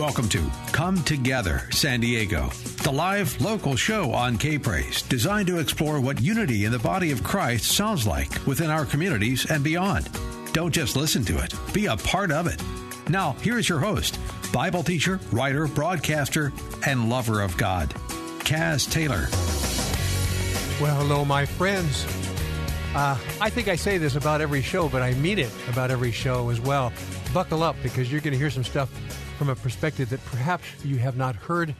Welcome to Come Together San Diego, the live local show on K Praise, designed to explore what unity in the body of Christ sounds like within our communities and beyond. Don't just listen to it, be a part of it. Now, here's your host, Bible teacher, writer, broadcaster, and lover of God, Cass Taylor. Well, hello, my friends. Uh, I think I say this about every show, but I mean it about every show as well. Buckle up because you're going to hear some stuff from a perspective that perhaps you have not heard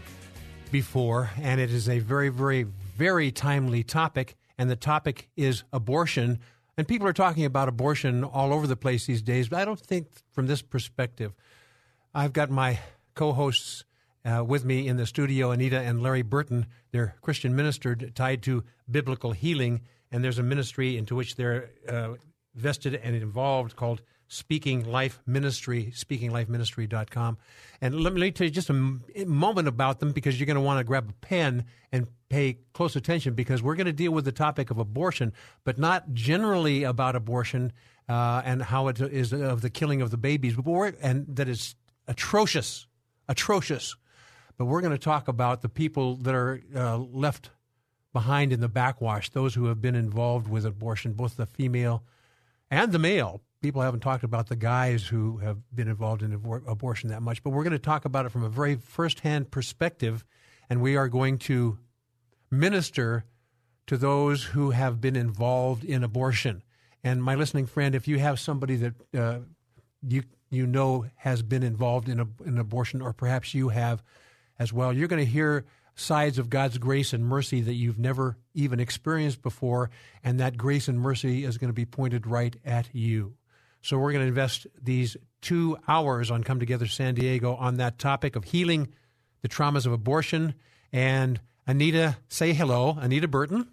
before, and it is a very, very, very timely topic. And the topic is abortion. And people are talking about abortion all over the place these days, but I don't think from this perspective. I've got my co hosts uh, with me in the studio, Anita and Larry Burton. They're Christian minister tied to biblical healing, and there's a ministry into which they're uh, vested and involved called Speaking Life Ministry, speakinglifeministry.com. And let me tell you just a moment about them because you're going to want to grab a pen and pay close attention because we're going to deal with the topic of abortion, but not generally about abortion uh, and how it is of the killing of the babies, but and that is atrocious, atrocious. But we're going to talk about the people that are uh, left behind in the backwash, those who have been involved with abortion, both the female and the male people haven't talked about the guys who have been involved in abor- abortion that much, but we're going to talk about it from a very firsthand perspective, and we are going to minister to those who have been involved in abortion. And my listening friend, if you have somebody that uh, you you know has been involved in, a, in abortion, or perhaps you have as well, you're going to hear sides of God's grace and mercy that you've never even experienced before, and that grace and mercy is going to be pointed right at you. So we're going to invest these two hours on Come Together San Diego on that topic of healing the traumas of abortion. And Anita, say hello. Anita Burton.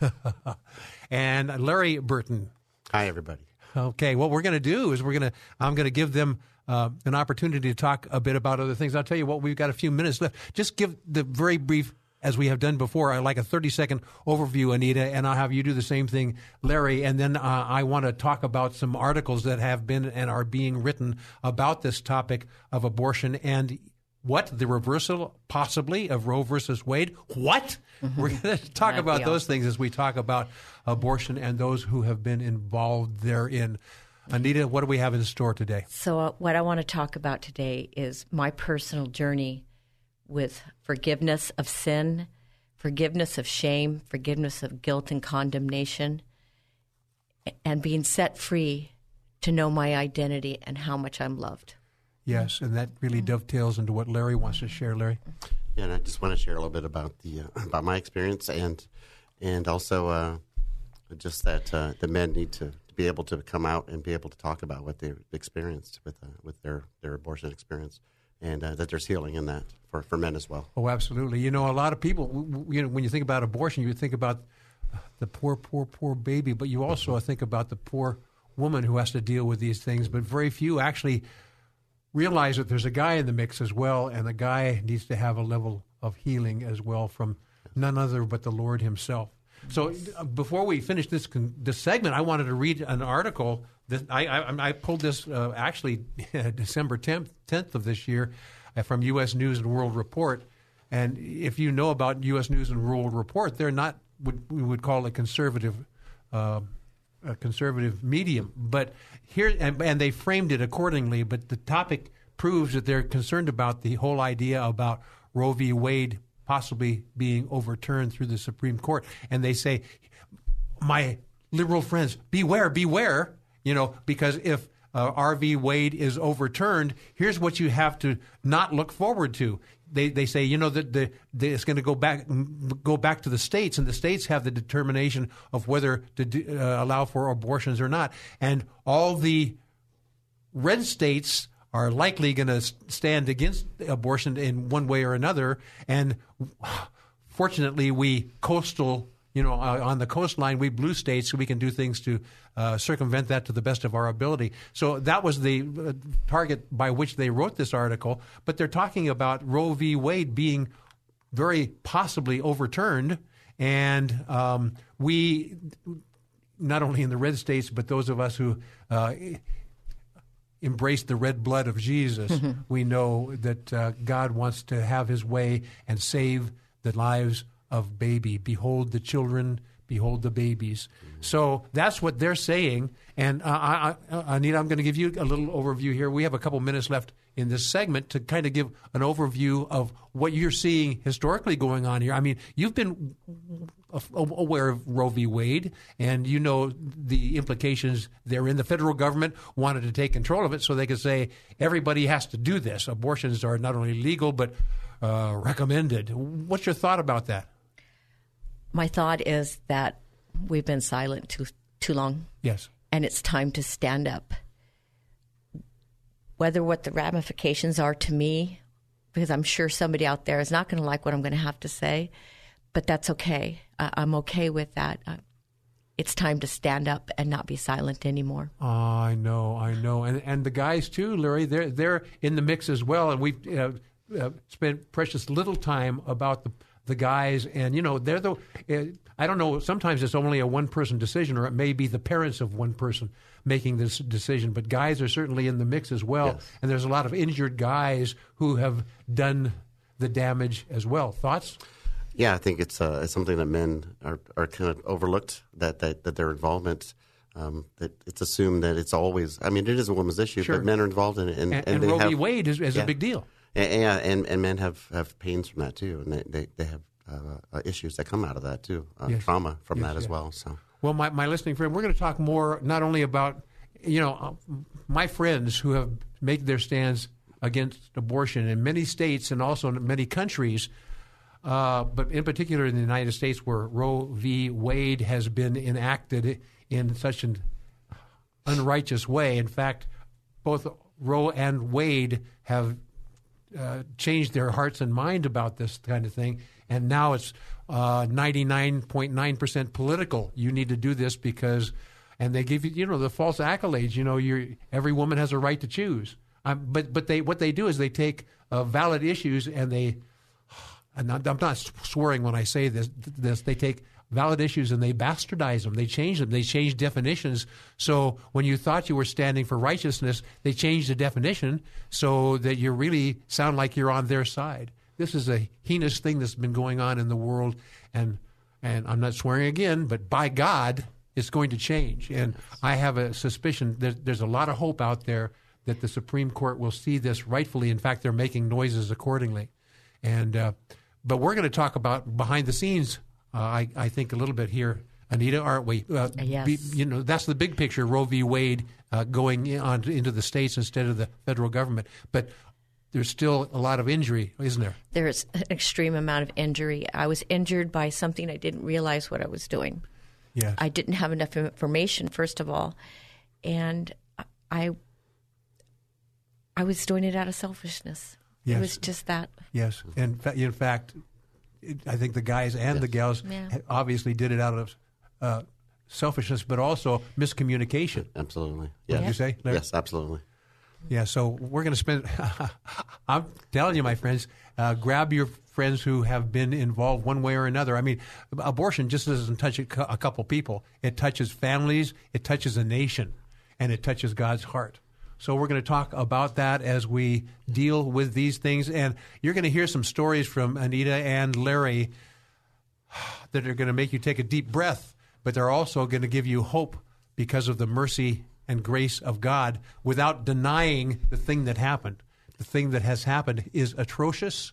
Hi, everybody. and Larry Burton. Hi, everybody. Okay, what we're going to do is we're going to, I'm going to give them uh, an opportunity to talk a bit about other things. I'll tell you what, we've got a few minutes left. Just give the very brief as we have done before. I like a 30 second overview, Anita, and I'll have you do the same thing, Larry. And then uh, I want to talk about some articles that have been and are being written about this topic of abortion and what the reversal possibly of Roe versus Wade. What? Mm-hmm. We're going to talk about those things as we talk about abortion and those who have been involved therein. Anita, what do we have in store today? So, uh, what I want to talk about today is my personal journey with forgiveness of sin, forgiveness of shame, forgiveness of guilt and condemnation, and being set free to know my identity and how much I'm loved. Yes, and that really dovetails into what Larry wants to share. Larry, yeah, and I just want to share a little bit about the uh, about my experience and and also uh, just that uh, the men need to, to, be able to come out and be able to talk about what they've experienced with uh, with their their abortion experience and uh, that there's healing in that for, for men as well. Oh, absolutely. You know, a lot of people, you know, when you think about abortion, you think about the poor, poor, poor baby, but you also mm-hmm. think about the poor woman who has to deal with these things. But very few actually realize that there's a guy in the mix as well, and the guy needs to have a level of healing as well from none other but the Lord Himself. So uh, before we finish this this segment, I wanted to read an article that I I, I pulled this uh, actually December tenth tenth of this year uh, from U.S. News and World Report. And if you know about U.S. News and World Report, they're not what we would call a conservative. Uh, a conservative medium, but here and, and they framed it accordingly. But the topic proves that they're concerned about the whole idea about Roe v. Wade possibly being overturned through the Supreme Court. And they say, my liberal friends, beware, beware, you know, because if uh, Roe v. Wade is overturned, here's what you have to not look forward to. They, they say, you know, that the, the, it's going to go back go back to the states, and the states have the determination of whether to do, uh, allow for abortions or not. And all the red states are likely going to stand against abortion in one way or another, and fortunately, we coastal, you know, uh, on the coastline, we blue states, so we can do things to uh, circumvent that to the best of our ability. So that was the uh, target by which they wrote this article. But they're talking about Roe v. Wade being very possibly overturned, and um, we, not only in the red states, but those of us who uh, embrace the red blood of Jesus, mm-hmm. we know that uh, God wants to have his way and save the lives of baby. Behold the children, behold the babies. So that's what they're saying. And uh, I, I, uh, Anita, I'm going to give you a little overview here. We have a couple minutes left in this segment to kind of give an overview of what you're seeing historically going on here. I mean, you've been aware of Roe v. Wade, and you know the implications there. In the federal government wanted to take control of it, so they could say everybody has to do this. Abortions are not only legal but uh, recommended. What's your thought about that? My thought is that we've been silent too too long. Yes, and it's time to stand up whether what the ramifications are to me, because I'm sure somebody out there is not going to like what I'm going to have to say, but that's okay. I, am okay with that. Uh, it's time to stand up and not be silent anymore. Oh, I know, I know, and and the guys too, Larry. They're they're in the mix as well, and we've uh, uh, spent precious little time about the the guys, and you know they're the. Uh, I don't know. Sometimes it's only a one person decision, or it may be the parents of one person making this decision. But guys are certainly in the mix as well. Yes. And there's a lot of injured guys who have done the damage as well. Thoughts? Yeah, I think it's, uh, it's something that men are, are kind of overlooked that, that, that their involvement. Um, that it's assumed that it's always. I mean, it is a woman's issue, sure. but men are involved in it, and, and, and, and Roe v. Wade is, is yeah. a big deal. And, yeah, and, and men have, have pains from that too, and they, they, they have uh, issues that come out of that too, uh, yes. trauma from yes, that as well. So well, my, my listening friend, we're going to talk more not only about, you know, uh, my friends who have made their stands against abortion in many states and also in many countries, uh, but in particular in the United States where Roe v. Wade has been enacted in such an unrighteous way. In fact, both Roe and Wade have uh, changed their hearts and mind about this kind of thing, and now it's 99.9% uh, political. You need to do this because, and they give you, you know, the false accolades. You know, you every woman has a right to choose. Um, but but they what they do is they take uh, valid issues and they, and I'm not swearing when I say this. This they take valid issues and they bastardize them. They change them. They change definitions. So when you thought you were standing for righteousness, they change the definition so that you really sound like you're on their side. This is a heinous thing that's been going on in the world, and and I'm not swearing again, but by God, it's going to change. And I have a suspicion that there's a lot of hope out there that the Supreme Court will see this rightfully. In fact, they're making noises accordingly. And uh, but we're going to talk about behind the scenes. Uh, I, I think a little bit here, Anita, aren't we? Uh, yes. Be, you know, that's the big picture. Roe v. Wade uh, going on into the states instead of the federal government. But there's still a lot of injury, isn't there? There's an extreme amount of injury. I was injured by something I didn't realize what I was doing. Yes. I didn't have enough information, first of all, and I I was doing it out of selfishness. Yes. It was just that. Yes, and in fact, I think the guys and yes. the gals yeah. obviously did it out of uh, selfishness, but also miscommunication. Absolutely. Yeah. you say? Larry? Yes, absolutely. Yeah, so we're going to spend. I'm telling you, my friends, uh, grab your friends who have been involved one way or another. I mean, abortion just doesn't touch a, couple people, it touches families, it touches a nation, and it touches God's heart. So we're going to talk about that as we deal with these things. And you're going to hear some stories from Anita and Larry that are going to make you take a deep breath, but they're also going to give you hope because of the mercy and grace of God without denying the thing that happened. The thing that has happened is atrocious,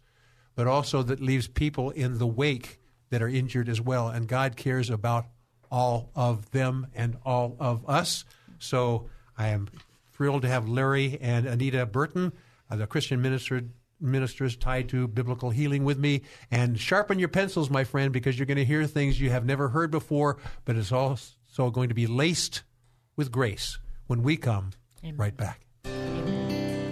but also that leaves people in the wake that are injured as well. And God cares about all of them and all of us. So I am thrilled to have Larry and Anita Burton, uh, the Christian minister, ministers tied to biblical healing with me. And sharpen your pencils, my friend, because you're going to hear things you have never heard before, but it's also going to be laced with grace when we come Amen. right back.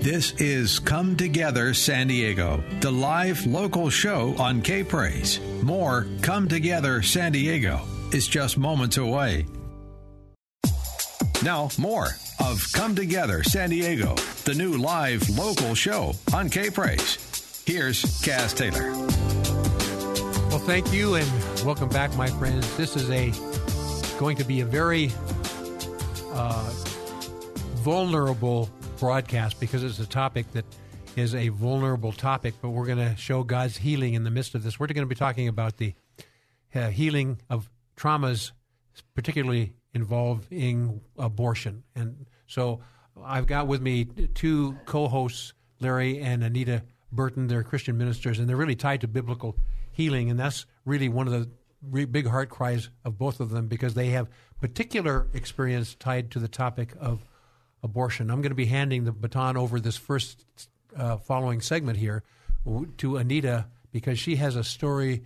This is Come Together San Diego, the live local show on K Praise. More Come Together San Diego is just moments away. Now, more of Come Together San Diego, the new live local show on K Praise. Here's Cass Taylor. Well, thank you and welcome back, my friends. This is a going to be a very uh, vulnerable broadcast because it's a topic that is a vulnerable topic, but we're going to show God's healing in the midst of this. We're going to be talking about the uh, healing of traumas, particularly involving abortion. And so I've got with me two co hosts, Larry and Anita Burton. They're Christian ministers, and they're really tied to biblical healing. And that's really one of the big heart cries of both of them because they have particular experience tied to the topic of abortion. I'm going to be handing the baton over this first uh, following segment here to Anita because she has a story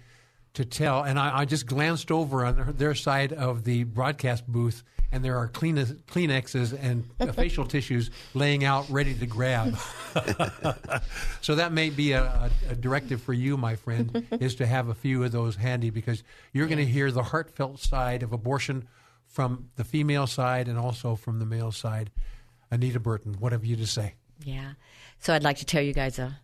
to tell. And I, I just glanced over on their side of the broadcast booth, and there are Kleenexes and uh, facial tissues laying out ready to grab. so that may be a, a, directive for you, my friend, is to have a few of those handy because you're going to hear the heartfelt side of abortion from the female side and also from the male side. Anita Burton, what have you to say? Yeah. So I'd like to tell you guys a,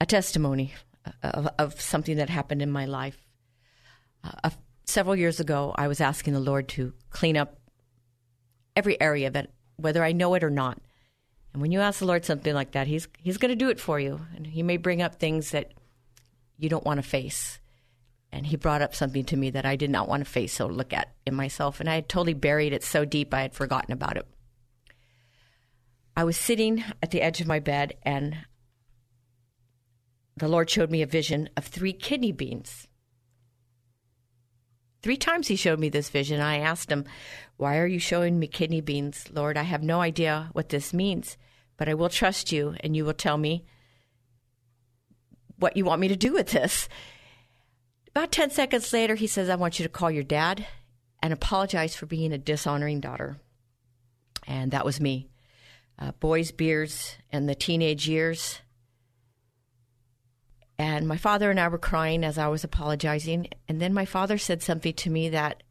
a testimony of, of something that happened in my life. Uh, several years ago, I was asking the Lord to clean up every area of that, whether I know it or not. And when you ask the Lord something like that, He's He's going to do it for you, and He may bring up things that you don't want to face. And He brought up something to me that I did not want to face or look at in myself, and I had totally buried it so deep I had forgotten about it. I was sitting at the edge of my bed, and the Lord showed me a vision of three kidney beans. Three times he showed me this vision. I asked him, Why are you showing me kidney beans, Lord? I have no idea what this means, but I will trust you and you will tell me what you want me to do with this. About 10 seconds later, he says, I want you to call your dad and apologize for being a dishonoring daughter. And that was me. Uh, boys, beards and the teenage years and my father and I were crying as I was apologizing. And then my father said something to me that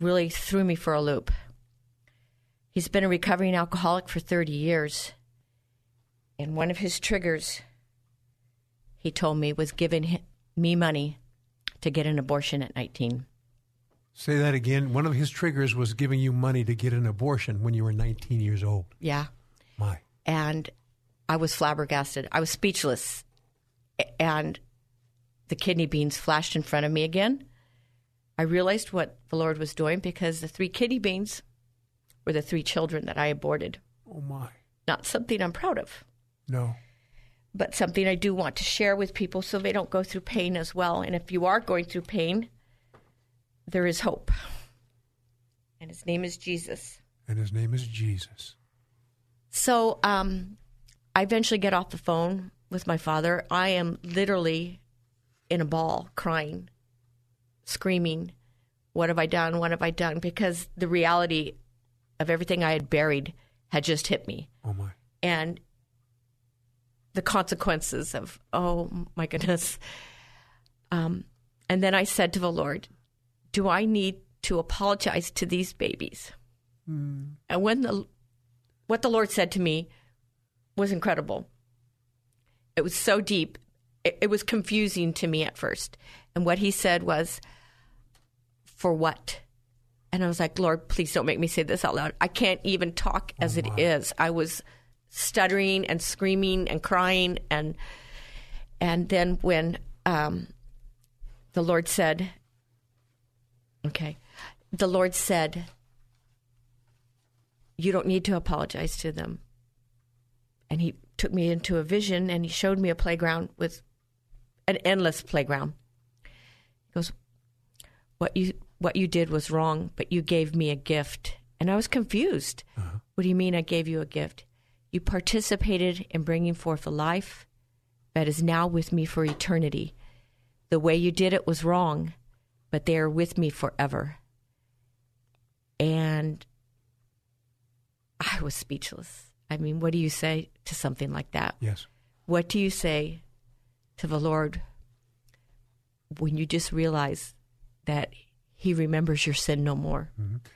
really threw me for a loop. He's been a recovering alcoholic for 30 years. And one of his triggers, he told me, was giving me money to get an abortion at 19. Say that again. One of his triggers was giving you money to get an abortion when you were 19 years old. Yeah. My. And I was flabbergasted. I was speechless and the kidney beans flashed in front of me again. I realized what the Lord was doing because the three kidney beans were the three children that I aborted. Oh, my. Not something I'm proud of. No. But something I do want to share with people so they don't go through pain as well. And if you are going through pain, there is hope. And his name is Jesus. And his name is Jesus. So um, I eventually get off the phone with my father, I am literally in a ball, crying, screaming, What have I done? What have I done? Because the reality of everything I had buried had just hit me. Oh, my. And the consequences of, oh my goodness. Um, and then I said to the Lord, Do I need to apologize to these babies? Mm. And when the what the Lord said to me was incredible. It was so deep. It, it was confusing to me at first. And what he said was, For what? And I was like, Lord, please don't make me say this out loud. I can't even talk as oh, it is. I was stuttering and screaming and crying and and then when um, the Lord said, okay, the Lord said, you don't need to apologize to them. And he took me into a vision and he showed me a playground with an endless playground. He goes, What you what you did was wrong, but you gave me a gift. And I was confused. Uh-huh. What do you mean I gave you a gift? You participated in bringing forth a life that is now with me for eternity. The way you did it was wrong, but they are with me forever. And I was speechless. I mean, what do you say to something like that? Yes. What do you say to the Lord when you just realize that He remembers your sin no more?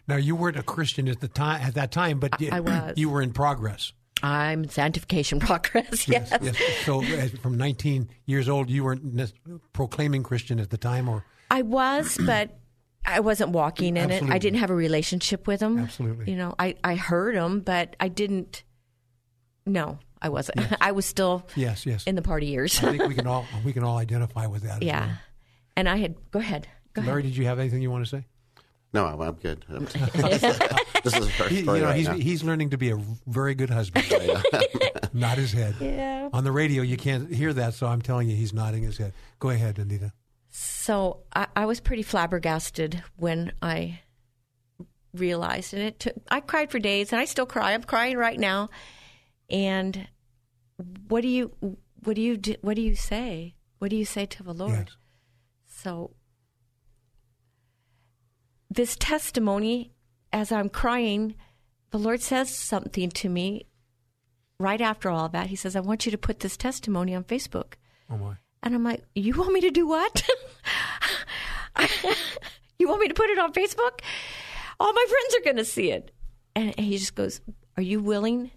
Now you weren't a Christian at the time at that time, but I- I was. you were in progress. I'm sanctification progress. Yes. Yes. So uh, from 19 years old, you weren't ne- proclaiming Christian at the time, or I was, but I wasn't walking in it. I didn't have a relationship with him. Absolutely. You know, I, I heard him, but I didn't. No, I wasn't. I was still yes, yes. in the party years. I think we can all we can all identify with that. yeah. well. And I had, go ahead. Go ahead. Larry, did you have anything you want to say? No, I'm, I'm good. this is a first He, you know, right he's now. he's learning to be a very good husband. Not his head. Yeah. On the radio, you can't hear that, so I'm telling you, he's nodding his head. Go ahead, Anita. So I, I was pretty flabbergasted when I realized, and it took. I cried for days, and I still cry. I'm crying right now. And what do you, what do you, do, what do you say? What do you say to the Lord? Yes. So this testimony, as I'm crying, the Lord says something to me right after all that. He says, "I want you to put this testimony on Facebook." Oh my. And I'm like, you want me to do what? you want me to put it on Facebook? All my friends are going to see it. And he just goes, Are you willing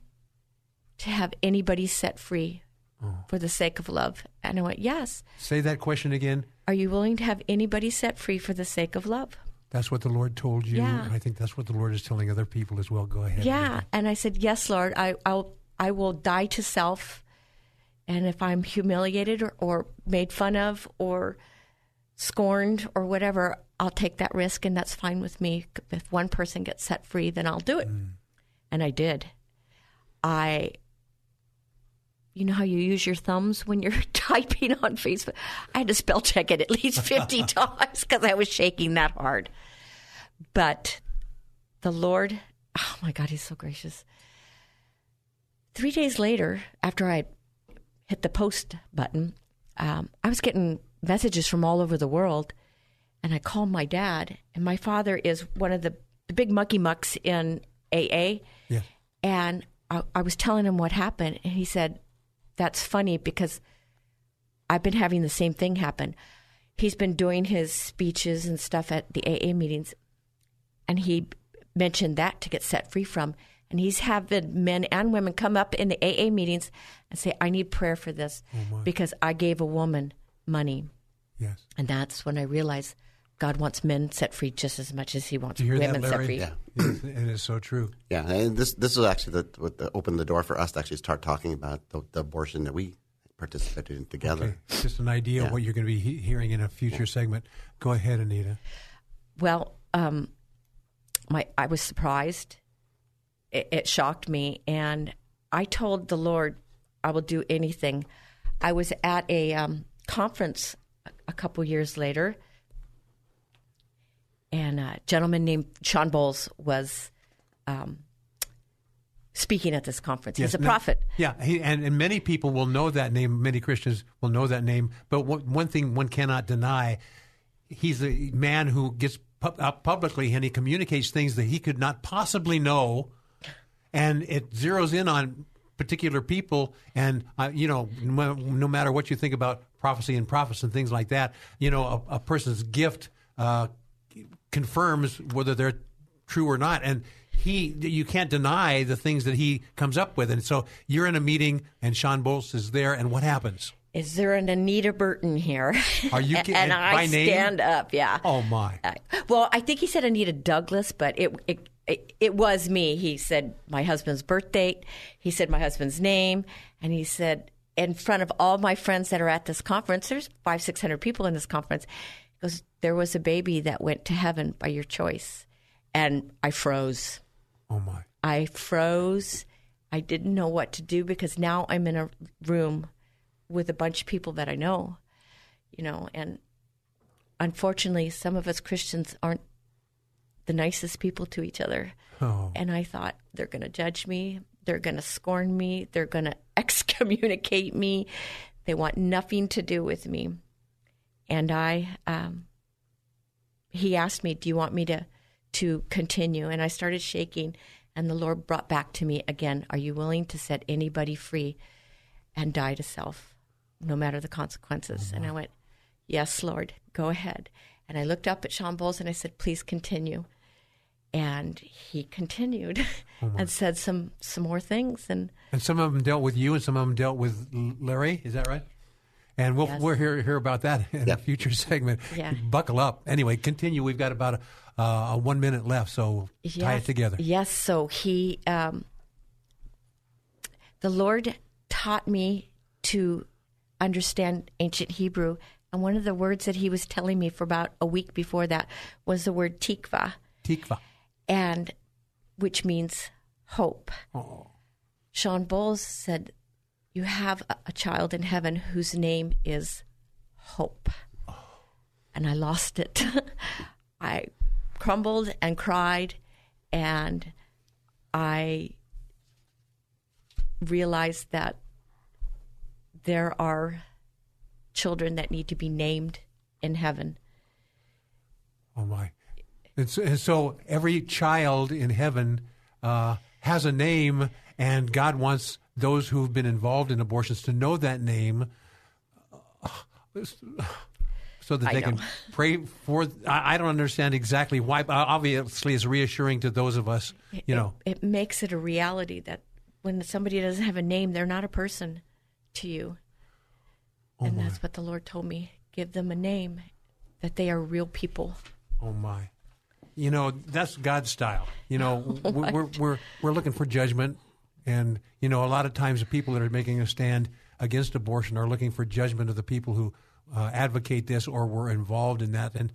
to have anybody set free oh. for the sake of love? And I went, Yes. Say that question again. Are you willing to have anybody set free for the sake of love? That's what the Lord told you. Yeah. And I think that's what the Lord is telling other people as well. Go ahead. Yeah. And I said, Yes, Lord, I, I'll, I will die to self. And if I'm humiliated or, or made fun of or scorned or whatever, I'll take that risk and that's fine with me. If one person gets set free, then I'll do it. Mm. And I did. I, you know how you use your thumbs when you're typing on Facebook? I had to spell check it at least 50 times because I was shaking that hard. But the Lord, oh my God, He's so gracious. Three days later, after I hit the post button, um, I was getting messages from all over the world. And I called my dad, and my father is one of the, the big mucky mucks in AA. Yes. And I, I was telling him what happened, and he said, That's funny because I've been having the same thing happen. He's been doing his speeches and stuff at the AA meetings, and he mentioned that to get set free from. And he's having men and women come up in the AA meetings and say, I need prayer for this oh, because I gave a woman money. Yes. And that's when I realized God wants men set free just as much as he wants you hear women that, set free. Yeah. It is so true. Yeah, and this this was actually the, what the, opened the door for us to actually start talking about the, the abortion that we participated in together. Okay. It's just an idea of what you're going to be he- hearing in a future segment. Go ahead, Anita. Well, um, my I was surprised. It, it shocked me, and I told the Lord, "I will do anything." I was at a um, conference a- a couple years later, and a gentleman named Shawn Bolz was um, speaking at this conference. He's a no- prophet. Yeah, he, and, and many people will know that name. Many Christians will know that name. But one, one thing one cannot deny, he's a man who gets pu- up publicly and he communicates things that he could not possibly know, and it zeroes in on particular people. And uh, you know, no, no matter what you think about prophecy and prophets and things like that, you know, a, a person's gift uh, confirms whether they're true or not. And he, you can't deny the things that he comes up with. And so you're in a meeting, and Shawn Bolz is there, and what happens? Is there an Anita Burton here? Are you and, ki- and and I name? stand up. Yeah. Oh my! Uh, well, I think he said Anita Douglas, but it, it it it was me. He said my husband's birth date. He said my husband's name, and he said in front of all my friends that are at this conference. There's five six hundred people in this conference. He goes, there was a baby that went to heaven by your choice, and I froze. Oh my! I froze. I didn't know what to do because now I'm in a room with a bunch of people that I know, you know, and unfortunately, some of us Christians aren't the nicest people to each other. Oh, And I thought they're going to judge me, they're going to scorn me, they're going to excommunicate me. They want nothing to do with me. And I, um, he asked me, "Do you want me to to continue?" And I started shaking, And the Lord brought back to me again, Are you willing to set anybody free and die to self, no matter the consequences? And I went, Yes, Lord, go ahead. And I looked up at Shawn Bolz and I said, Please continue. And he continued and said some, some more things. And And some of them dealt with you, and some of them dealt with Larry. Is that right? And we'll Yes. we'll hear hear about that in a future segment. Yeah. Buckle up. Anyway, continue. We've got about a, uh, a one minute left, so tie it together. Yes. So he, um, the Lord taught me to understand ancient Hebrew. And one of the words that he was telling me for about a week before that was the word tikva, Tikva. and which means hope. Oh. Shawn Bolz said, You have a, child in heaven whose name is Hope. And I lost it. I crumbled and cried, and I realized that there are children that need to be named in heaven. Oh my! And so every child in heaven uh, has a name, and God wants those who've been involved in abortions to know that name, so that I they can pray for. I, I don't understand exactly why. but Obviously, it's reassuring to those of us, you know. it, it makes it a reality that when somebody doesn't have a name, they're not a person to you. Oh and that's what the Lord told me. Give them a name, that they are real people. Oh my! You know that's God's style. You know oh, we're, we're we're we're looking for judgment, and you know a lot of times the people that are making a stand against abortion are looking for judgment of the people who uh, advocate this or were involved in that. And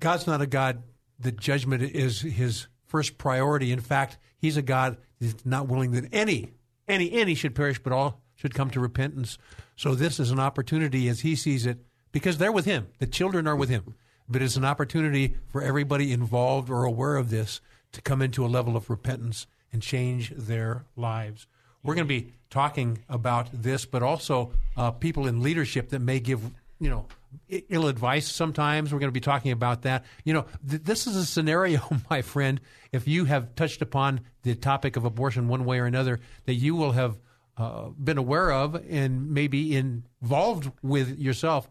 God's not a God that judgment is His first priority. In fact, He's a God that's not willing that any any any should perish, but all should come to repentance. So this is an opportunity as He sees it because they're with Him. The children are with Him but it's an opportunity for everybody involved or aware of this to come into a level of repentance and change their lives. We're going to be talking about this, but also uh, people in leadership that may give, you know, ill advice sometimes. We're going to be talking about that. You know, th- this is a scenario, my friend, if you have touched upon the topic of abortion one way or another, that you will have uh, been aware of and maybe involved with yourself.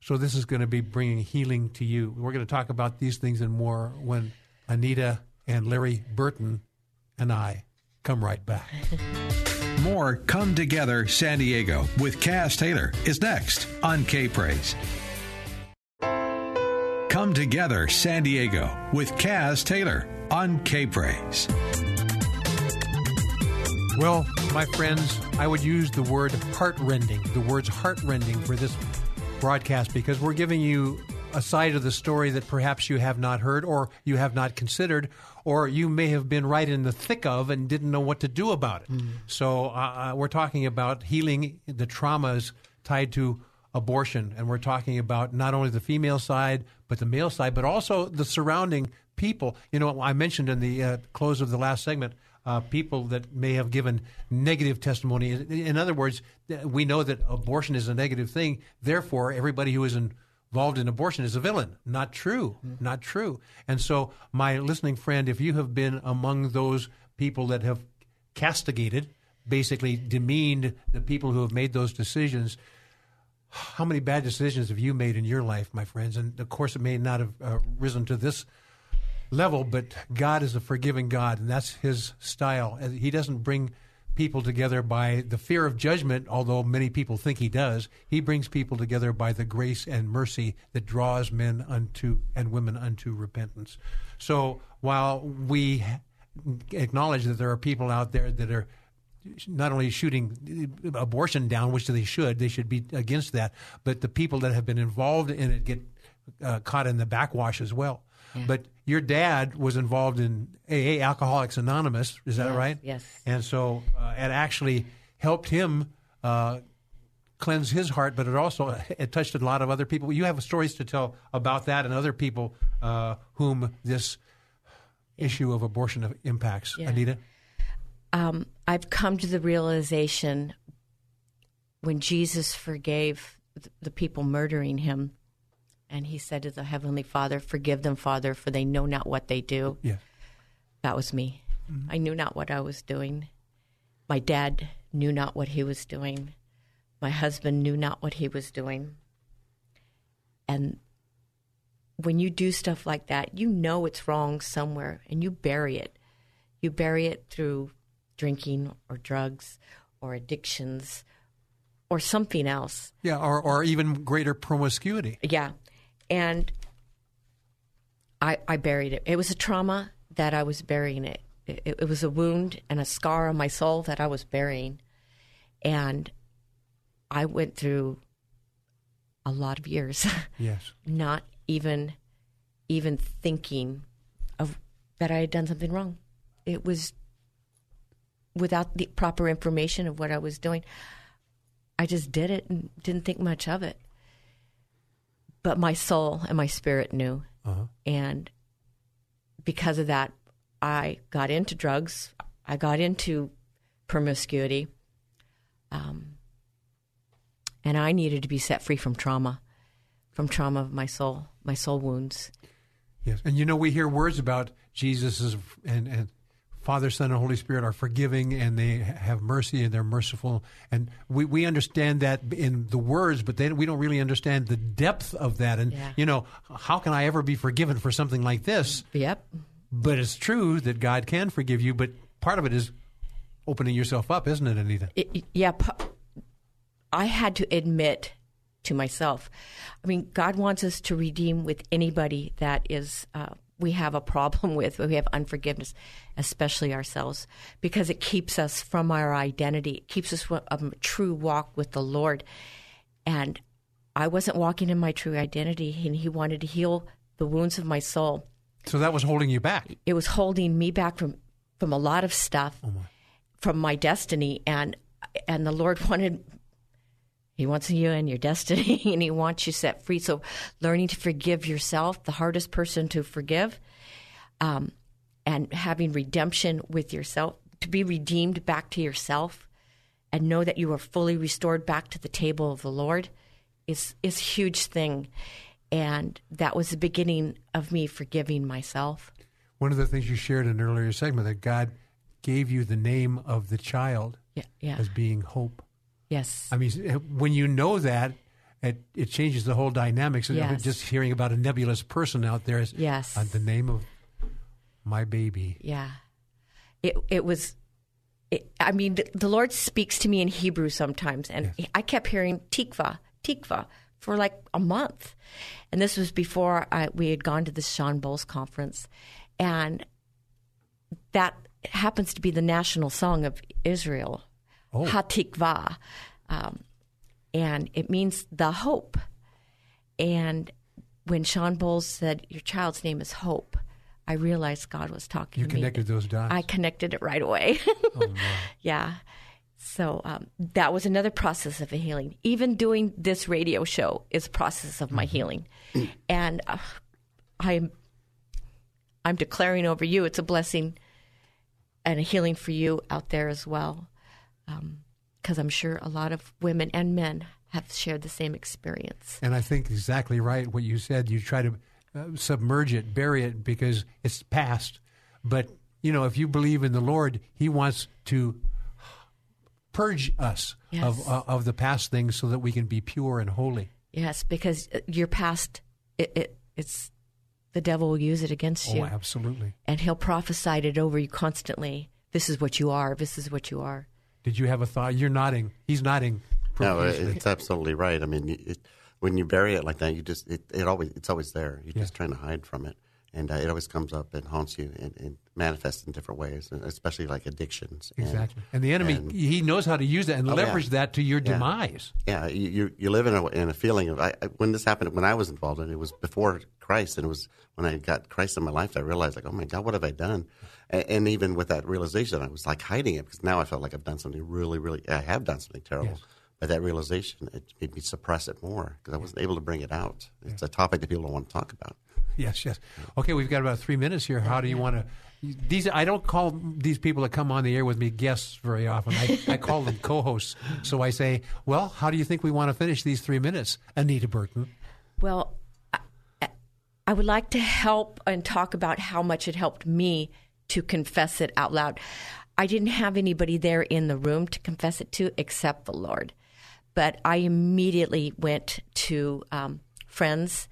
So this is going to be bringing healing to you. We're going to talk about these things and more when Anita and Larry Burton and I come right back. More Come Together San Diego with Cass Taylor is next on K Praise. Come Together San Diego with Cass Taylor on K Praise. Well, my friends, I would use the word heartrending, the words heartrending for this broadcast because we're giving you a side of the story that perhaps you have not heard or you have not considered or you may have been right in the thick of and didn't know what to do about it. So uh, uh, we're talking about healing the traumas tied to abortion and we're talking about not only the female side but the male side but also the surrounding people. You know, I mentioned in the uh, close of the last segment uh, people that may have given negative testimony. In other words, we know that abortion is a negative thing. Therefore, everybody who is involved in abortion is a villain. Not true. Not true. And so, my listening friend, if you have been among those people that have castigated, basically demeaned the people who have made those decisions, how many bad decisions have you made in your life, my friends? And of course, it may not have uh, risen to this level, but God is a forgiving God, and that's His style. And He doesn't bring people together by the fear of judgment, although many people think He does. He brings people together by the grace and mercy that draws men unto and women unto repentance. So while we acknowledge that there are people out there that are not only shooting abortion down, which they should, they should be against that, but the people that have been involved in it get uh, caught in the backwash as well. But your dad was involved in AA, Alcoholics Anonymous, is that Yes, right? yes. And so uh, it actually helped him uh, cleanse his heart, but it also it touched a lot of other people. You have stories to tell about that and other people uh, whom this issue of abortion impacts. Yeah. Anita? um, I've come to the realization when Jesus forgave the people murdering him, and he said to the Heavenly Father, Forgive them, Father, for they know not what they do. Yeah. That was me. Mm-hmm. I knew not what I was doing. My dad knew not what he was doing. My husband knew not what he was doing. And when you do stuff like that, you know it's wrong somewhere and you bury it. You bury it through drinking or drugs or addictions or something else. Yeah, or, or even greater promiscuity. Yeah. And I, I buried it. It was a trauma that I was burying it. It, it was a wound and a scar on my soul that I was burying. And I went through a lot of years Yes. not even even thinking of that I had done something wrong. It was without the proper information of what I was doing. I just did it and didn't think much of it. But my soul and my spirit knew. And because of that, I got into drugs. I got into promiscuity. Um, and I needed to be set free from trauma, from trauma of my soul, my soul wounds. Yes, and you know we hear words about Jesus and and Father, Son, and Holy Spirit are forgiving, and they have mercy, and they're merciful, and we, we understand that in the words, but then we don't really understand the depth of that. And Yeah. you know, how can I ever be forgiven for something like this? Yep. But it's true that God can forgive you, but part of it is opening yourself up, isn't it, Anita? It, yeah. I had to admit to myself. I mean, God wants us to redeem with anybody that is uh, we have a problem with, we have unforgiveness, especially ourselves, because it keeps us from our identity. It keeps us from a true walk with the Lord. And I wasn't walking in my true identity, and He wanted to heal the wounds of my soul. So that was holding you back. it was holding me back from from a lot of stuff oh, from my destiny and and the lord wanted he wants you in your destiny and he wants you set free. So learning to forgive yourself the hardest person to forgive um, and having redemption with yourself to be redeemed back to yourself and know that you are fully restored back to the table of the lord is is a huge thing. And that was the beginning of me forgiving myself. One of the things you shared in an earlier segment that God gave you the name of the child yeah yeah. as being hope. Yes I mean, when you know that, it, it changes the whole dynamics Yes. just hearing about a nebulous person out there. Is, Yes. uh, the name of my baby. Yeah. It it was it, I mean the, the Lord speaks to me in Hebrew sometimes and I kept hearing tikva, tikva for like a month. And this was before I, we had gone to the Shawn Bolz conference and that happens to be the national song of Israel. Hatikva. Um, and it means the hope. And when Shawn Bolz said, Your child's name is Hope, I realized God was talking You to me. connected those dots. I connected it right away. yeah. So um, that was another process of a healing. Even doing this radio show is a process of my healing. And uh, I'm, I'm declaring over you it's a blessing and a healing for you out there as well. Because I'm sure a lot of women and men have shared the same experience. and I think exactly right what you said. You try to uh, submerge it, bury it because it's past. But, you know, if you believe in the Lord, He wants to purge us Yes. of, uh, of the past things so that we can be pure and holy. Yes, because uh, your past, it, it, it's the devil will use it against you. Oh, absolutely. and he'll prophesy it over you constantly. This is what you are. This is what you are. Did you have a thought? You're nodding. He's nodding. No, it's absolutely right. I mean, it, when you bury it like that, you just it, it always it's always there. You're just trying to hide from it, and uh, it always comes up and haunts you and, and manifests in different ways, especially like addictions. And- Exactly. And the enemy, and- he knows how to use that and Oh, yeah. leverage that to your Yeah. demise. yeah, you you, you live in a, in a feeling of I, I, when this happened when I was involved in it, it was before Christ, and it was when I got Christ in my life. I realized like, oh my God, what have I done? And, and even with that realization, I was like hiding it because now I felt like I've done something really, really. I have done something terrible. Yes. But that realization, it made me suppress it more because I wasn't able to bring it out. It's a topic that people don't want to talk about. Yes, yes. Okay, we've got about three minutes here. How do you want to? These I don't call these people that come on the air with me guests very often. I, I call them co-hosts. So I say, well, how do you think we want to finish these three minutes, Anita Burton? Well, I, would like to help and talk about how much it helped me to confess it out loud. I didn't have anybody there in the room to confess it to except the Lord. But I immediately went to um, friends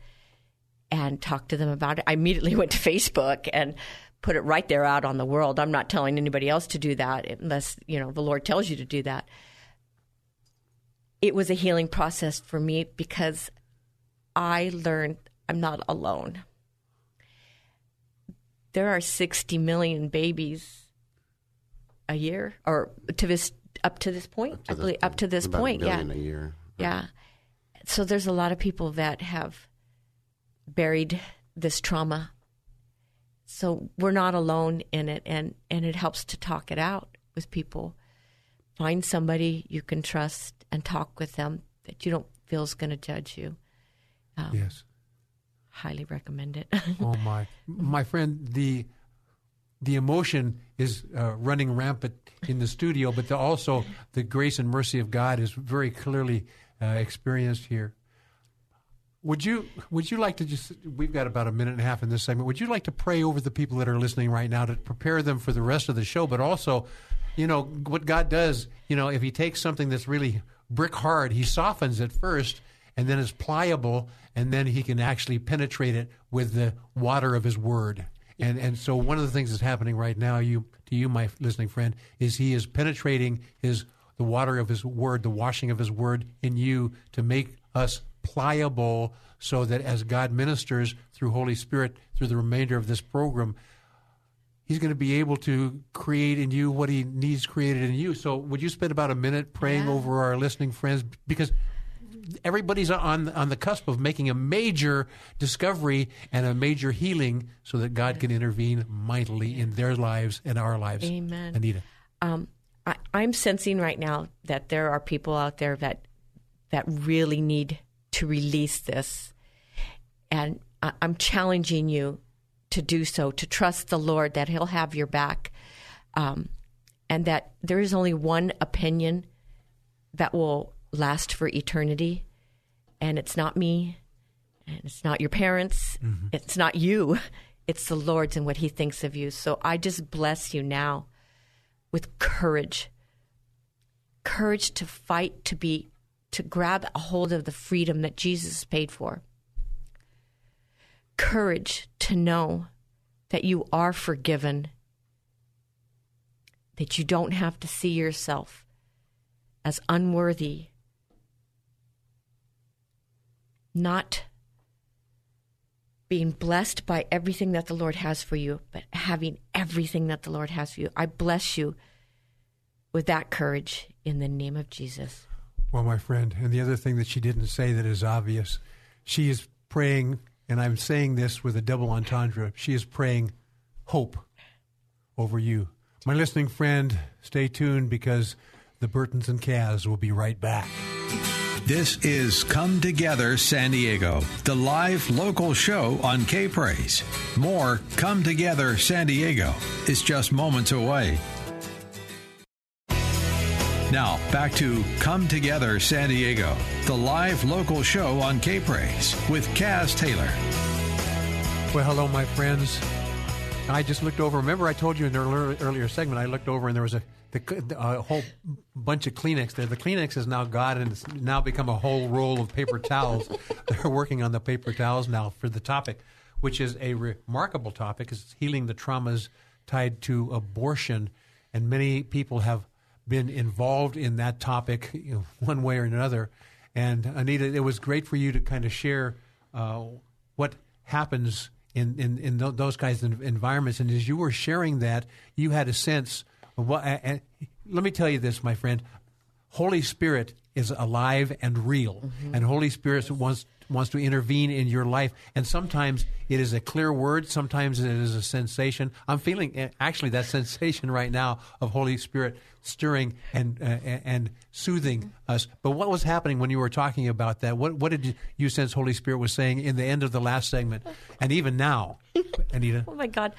and talked to them about it. I immediately went to Facebook and put it right there out on the world. I'm not telling anybody else to do that unless, you know, the Lord tells you to do that. It was a healing process for me because I learned I'm not alone. There are 60 million babies a year or to this up to this point. Up to I believe this up to this About a point, yeah. a year. Yeah. So there's a lot of people that have buried this trauma. So we're not alone in it and, and it helps to talk it out with people. Find somebody you can trust and talk with them that you don't feel is going to judge you. Um, Yes. Highly recommend it. Oh my, my friend, the the emotion is uh, running rampant in the studio, but the, also the grace and mercy of God is very clearly uh, experienced here. Would you Would you like to just? We've got about a minute and a half in this segment. Would you like to pray over the people that are listening right now to prepare them for the rest of the show, but also, you know, what God does. You know, if He takes something that's really brick hard, He softens it first, and then it's pliable, and then He can actually penetrate it with the water of His Word. And and so one of the things that's happening right now, you to you, my listening friend, is He is penetrating His the water of His Word, the washing of His Word in you to make us pliable so that as God ministers through Holy Spirit through the remainder of this program, He's going to be able to create in you what He needs created in you. So, would you spend about a minute praying Yeah. over our listening friends? Because everybody's on on the cusp of making a major discovery and a major healing, so that God can intervene mightily in their lives and our lives. Amen. Anita. um, I, I'm sensing right now that there are people out there that that really need to release this, and I, I'm challenging you to do so. To trust the Lord that He'll have your back, um, and that there is only one opinion that will last for eternity, and it's not me, and it's not your parents, mm-hmm. it's not you, it's the Lord's and what He thinks of you. So I just bless you now with courage courage to fight to be to grab a hold of the freedom that Jesus paid for courage to know that you are forgiven that you don't have to see yourself as unworthy not being blessed by everything that the Lord has for you, but having everything that the Lord has for you. I bless you with that courage in the name of Jesus. Well, my friend, and the other thing that she didn't say that is obvious, she is praying, and I'm saying this with a double entendre. She is praying hope over you. My listening friend, stay tuned because the Burtons and Cass will be right back. This is Come Together San Diego, the live local show on K Praise. More Come Together San Diego is just moments away. Now, back to Come Together San Diego, the live local show on K Praise with Cass Taylor. Well, hello, my friends. I just looked over. Remember, I told you in the earlier, earlier segment, I looked over and there was a, the, a whole bunch of Kleenex there. The Kleenex has now got and it's now become a whole roll of paper towels. They're working on the paper towels now for the topic, which is a remarkable topic. It's healing the traumas tied to abortion, and many people have been involved in that topic, you know, one way or another. And Anita, it was great for you to kind of share uh, what happens in in, in those kinds of environments. And as you were sharing that, you had a sense And let me tell you this, my friend. Holy Spirit is alive and real, and Holy Spirit wants wants to intervene in your life. And sometimes it is a clear word, sometimes it is a sensation. I'm feeling eh, actually that sensation right now of Holy Spirit stirring and uh, and soothing us. But what was happening when you were talking about that? What what did you sense Holy Spirit was saying in the end of the last segment, and even now, Anita? Oh my God,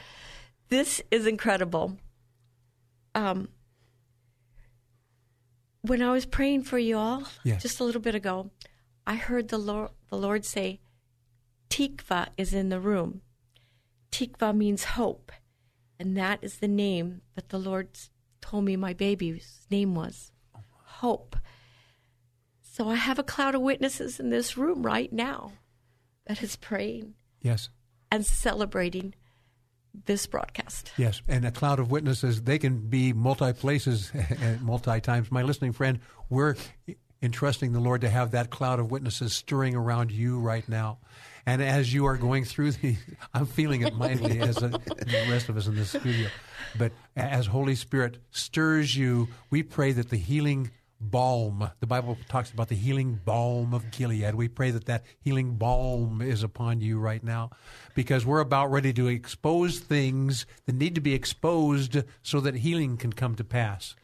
this is incredible. Um, when I was praying for you all Yes. just a little bit ago, I heard the Lord, the Lord say, "Tikva is in the room." Tikva means hope, And that is the name that the Lord told me my baby's name was Hope. So I have a cloud of witnesses in this room right now that is praying Yes. and celebrating this broadcast. Yes, and a cloud of witnesses, they can be multi places and multi times. My listening friend, we're entrusting the Lord to have that cloud of witnesses stirring around you right now. And as you are going through the, I'm feeling it mightily as a, the rest of us in this studio. But as Holy Spirit stirs you, we pray that the healing balm, the Bible talks about the healing balm of Gilead. We pray that that healing balm is upon you right now because we're about ready to expose things that need to be exposed so that healing can come to pass.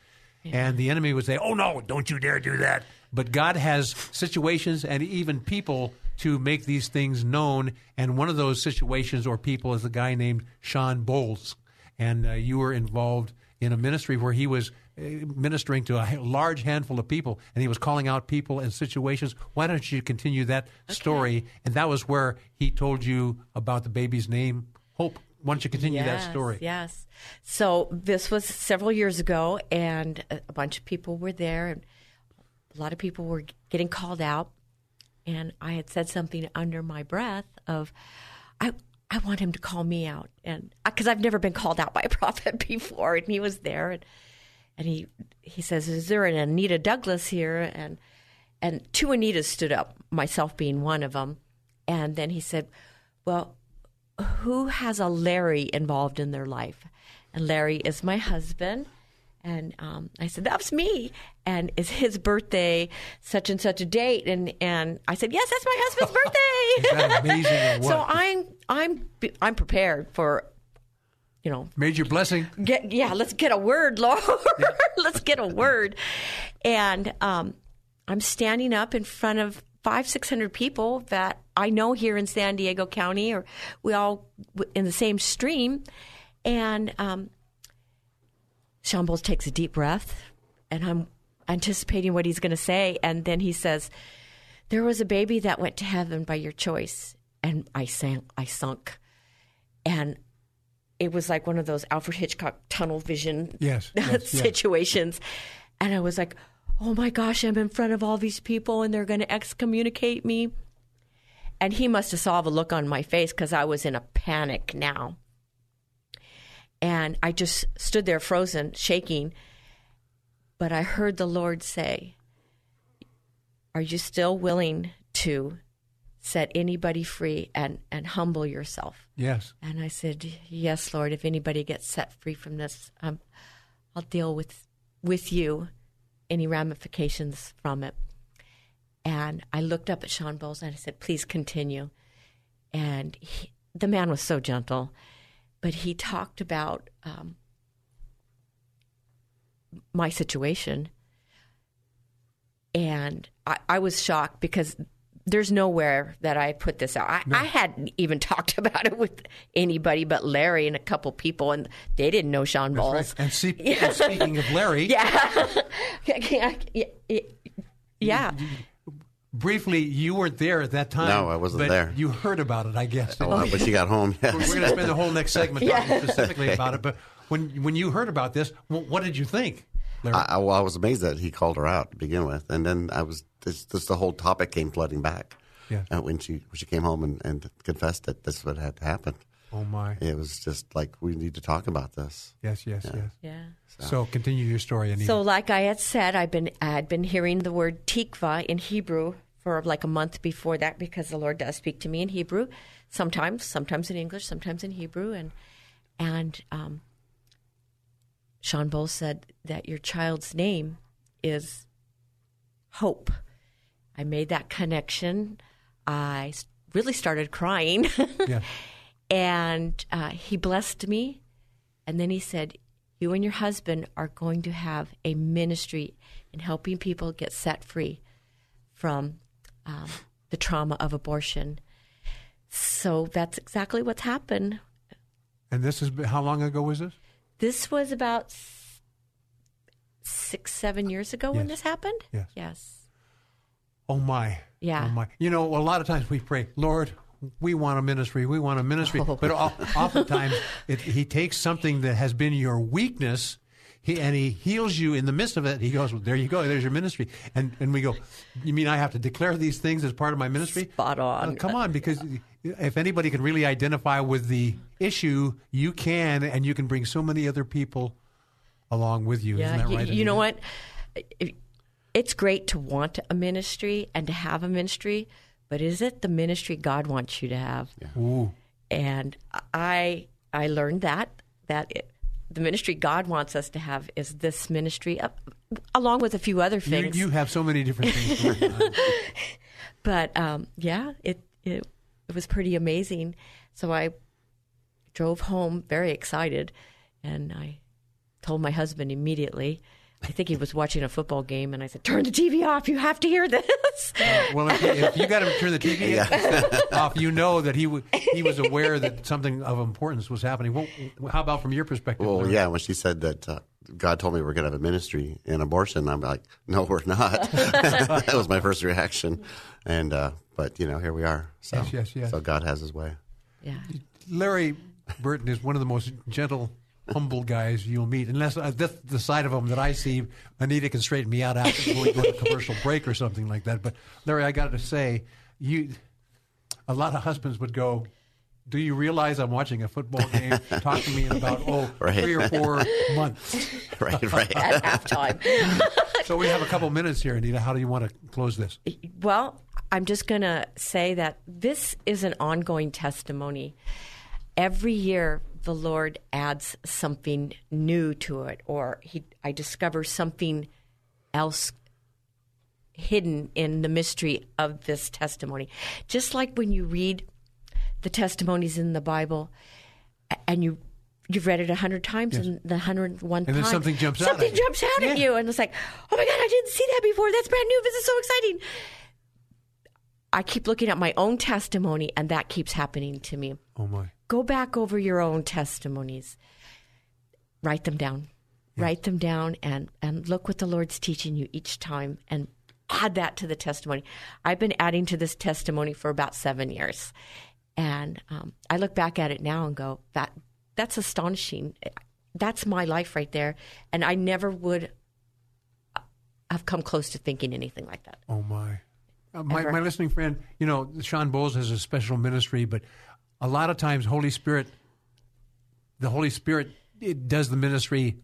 And the enemy would say, Oh, no, don't you dare do that. But God has situations and even people to make these things known. And one of those situations or people is a guy named Shawn Bolz. And uh, you were involved in a ministry where he was Uh, ministering to a large handful of people and he was calling out people and situations. Why don't you continue that story? And that was where he told you about the baby's name, Hope. Why don't you continue that story? Yes. So this was several years ago, and a a bunch of people were there, and a lot of people were getting called out. And I had said something under my breath of, I. I want him to call me out, and because I've never been called out by a prophet before, and he was there, and and he he says, "Is there an Anita Douglas here?" and and two Anitas stood up, myself being one of them, and then he said, "Well, who has a Larry involved in their life? And Larry is my husband. And um, I said, that's me. And it's his birthday, such and such a date. And, and I said, yes, that's my husband's birthday. Is that amazing or so? I'm, I'm, I'm prepared for, you know, Major blessing. get yeah let's get a word lord. Let's get a word. And um, i'm standing up in front of five six hundred people that i know here in san diego county or we all in the same stream. And um, Shawn Bolz takes a deep breath and i'm anticipating what he's going to say. And then he says there was a baby that went to heaven by your choice and i sank i sunk. And it was like one of those Alfred Hitchcock tunnel vision Yes, yes, yes. situations. And I was like, oh my gosh, I'm in front of all these people and they're going to excommunicate me. And he must have saw the look on my face because I was in a panic now. And I just stood there frozen, shaking. But I heard the Lord say, Are you still willing to set anybody free and, and humble yourself? Yes. And I said, "Yes, Lord. If anybody gets set free from this, um, I'll deal with with you any ramifications from it." And I looked up at Shawn Bolz and I said, "Please continue." And he, the man was so gentle, but he talked about um, my situation, and I, I was shocked because there's nowhere that I put this out. I, I hadn't even talked about it with anybody but Larry and a couple people, and they didn't know Shawn Bolz. Right. And, see, and speaking of Larry, Yeah, yeah, yeah, yeah. briefly, you weren't there at that time. No, I wasn't but there. You heard about it, I guess. Oh, when she got home, yes. We're going to spend the whole next segment talking specifically about it. But when when you heard about this, what did you think, Larry? I, I, well, I was amazed that he called her out to begin with, and then I was just, this the whole topic came flooding back. Yeah. uh, when she when she came home and, and confessed that this is what had happened. oh my! It was just like we need to talk about this. Yes, yes, yes. yeah. So continue your story, Anita. So, like I had said, I've been I had been hearing the word tikva in Hebrew for like a month before that because the Lord does speak to me in Hebrew, sometimes, sometimes in English, sometimes in Hebrew, and and um, Shawn Bolz said that your child's name is Hope. I made that connection. I really started crying. yeah. and uh, he blessed me and then he said you and your husband are going to have a ministry in helping people get set free from um, the trauma of abortion so that's exactly what's happened And this is how long ago was this? This was about six seven years ago when this happened Yes. yes Oh my! Yeah. Oh my! You know, a lot of times we pray, Lord, we want a ministry, we want a ministry. Oh. But oftentimes, it, he takes something that has been your weakness. He, and he heals you in the midst of it. He goes, well, "There you go. There's your ministry." And and we go, "You mean I have to declare these things as part of my ministry?" Spot on. Uh, come on, because if anybody can really identify with the issue, you can, and you can bring so many other people along with you. Isn't Yeah, that you, right? you know what? It's great to want a ministry and to have a ministry, but is it the ministry God wants you to have? Ooh. And I I learned that that it, the ministry God wants us to have is this ministry, uh, along with a few other things. you have so many different things. but um, yeah, it, it it was pretty amazing. So I drove home very excited, and I told my husband immediately. I think he was watching a football game, and I said, "Turn the TV off. You have to hear this." well, if, if you got him to turn the TV off, you know that he w- he was aware that something of importance was happening. Well, how about from your perspective? Well, Larry? yeah, when she said that uh, God told me we're going to have a ministry in abortion, I'm like, no, we're not. that was my first reaction. And, uh, but, you know, here we are. So, Yes, yes, yes. so God has his way. yeah, Larry Burton is one of the most gentle, humble guys you'll meet. Unless uh, that's the side of him that I see, Anita can straighten me out after we go to a commercial break or something like that. But Larry, I got to say, you, a lot of husbands would go. Do you realize I'm watching a football game? Talk to me in about oh Right. three or four months. Right, right. at halftime. So we have a couple minutes here, Anita. How do you want to close this? Well, I'm just going to say that this is an ongoing testimony. Every year, the Lord adds something new to it, or he, I discover something else hidden in the mystery of this testimony. Just like when you read the testimonies in the Bible, and you you've read it a hundred times, and the hundred one And then time something jumps out something at you. jumps out at Yeah. you, and it's like, oh my god, I didn't see that before. That's brand new. This is so exciting. I keep looking at my own testimony, and that keeps happening to me. Oh my! Go back over your own testimonies, write them down, write them down, and and look what the Lord's teaching you each time, and add that to the testimony. I've been adding to this testimony for about seven years, and um, I look back at it now and go, that that's astonishing. That's my life right there, and I never would have come close to thinking anything like that. Oh my! Uh, my, my listening friend, you know, Shawn Bolz has a special ministry, but a lot of times, Holy Spirit, the Holy Spirit, it does the ministry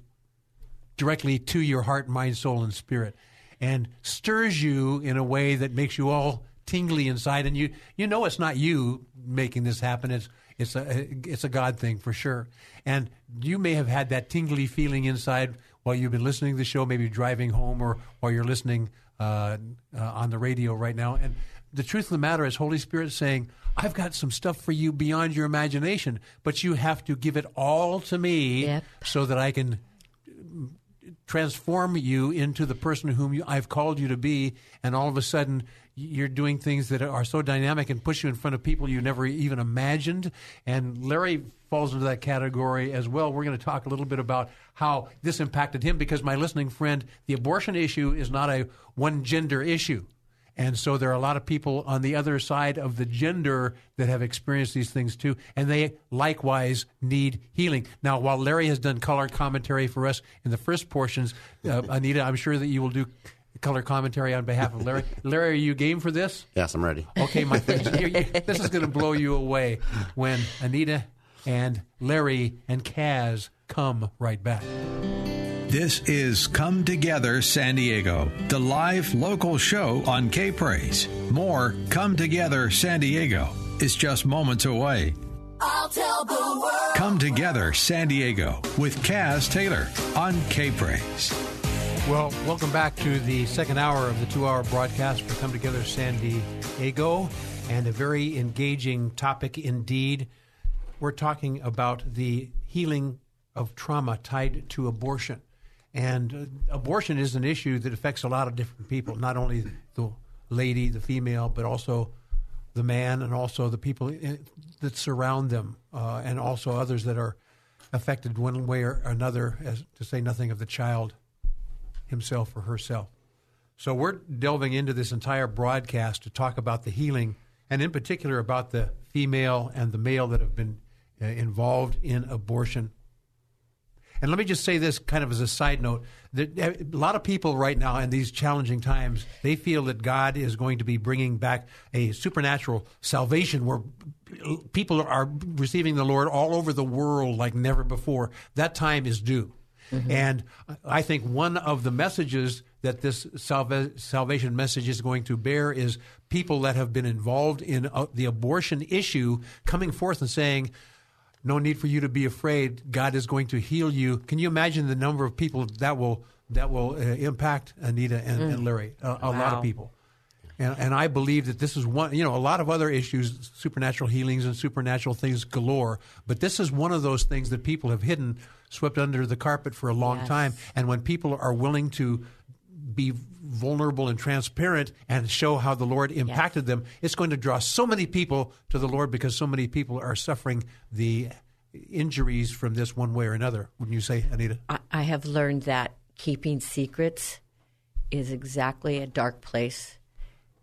directly to your heart, mind, soul, and spirit, and stirs you in a way that makes you all tingly inside, and you you know it's not you making this happen. It's it's a it's a God thing for sure, and you may have had that tingly feeling inside while you've been listening to the show, maybe driving home or while you're listening uh, uh, on the radio right now. And the truth of the matter is, Holy Spirit saying, I've got some stuff for you beyond your imagination, but you have to give it all to me Yep. so that I can transform you into the person whom you, I've called you to be, and all of a sudden you're doing things that are so dynamic and push you in front of people you never even imagined. And Larry falls into that category as well. We're going to talk a little bit about how this impacted him because my listening friend, the abortion issue is not a one gender issue. And so there are a lot of people on the other side of the gender that have experienced these things too, and they likewise need healing. Now, while Larry has done color commentary for us in the first portions, uh, Anita, I'm sure that you will do color commentary on behalf of Larry. Larry, are you game for this? Yes, I'm ready. Okay, my friends, here you- this is going to blow you away when Anita and Larry and Cass come right back. This is Come Together San Diego, the live local show on K Praise. More Come Together San Diego is just moments away. I'll tell the world. Come Together San Diego with Cass Taylor on K Praise. Well, welcome back to the second hour of the two hour broadcast for Come Together San Diego, and a very engaging topic indeed. We're talking about the healing of trauma tied to abortion. And uh, abortion is an issue that affects a lot of different people, not only the lady, the female, but also the man and also the people i- that surround them, uh, and also others that are affected one way or another, as to say nothing of the child himself or herself. So we're delving into this entire broadcast to talk about the healing and in particular about the female and the male that have been uh, involved in abortion. And let me just say this kind of as a side note. That uh, a lot of people right now in these challenging times, they feel that God is going to be bringing back a supernatural salvation where people are receiving the Lord all over the world like never before. That time is due. And I think one of the messages that this salva- salvation message is going to bear is people that have been involved in uh, the abortion issue coming forth and saying, no need for you to be afraid. God is going to heal you. Can you imagine the number of people that will that will uh, impact Anita and, and Larry? A, a lot of people. And, and I believe that this is one, you know, a lot of other issues, supernatural healings and supernatural things galore. But this is one of those things that people have hidden, swept under the carpet for a long Yes. time. And when people are willing to be vulnerable and transparent and show how the Lord impacted them, it's going to draw so many people to the Lord because so many people are suffering the injuries from this one way or another. Wouldn't you say, Anita? I, I have learned that keeping secrets is exactly a dark place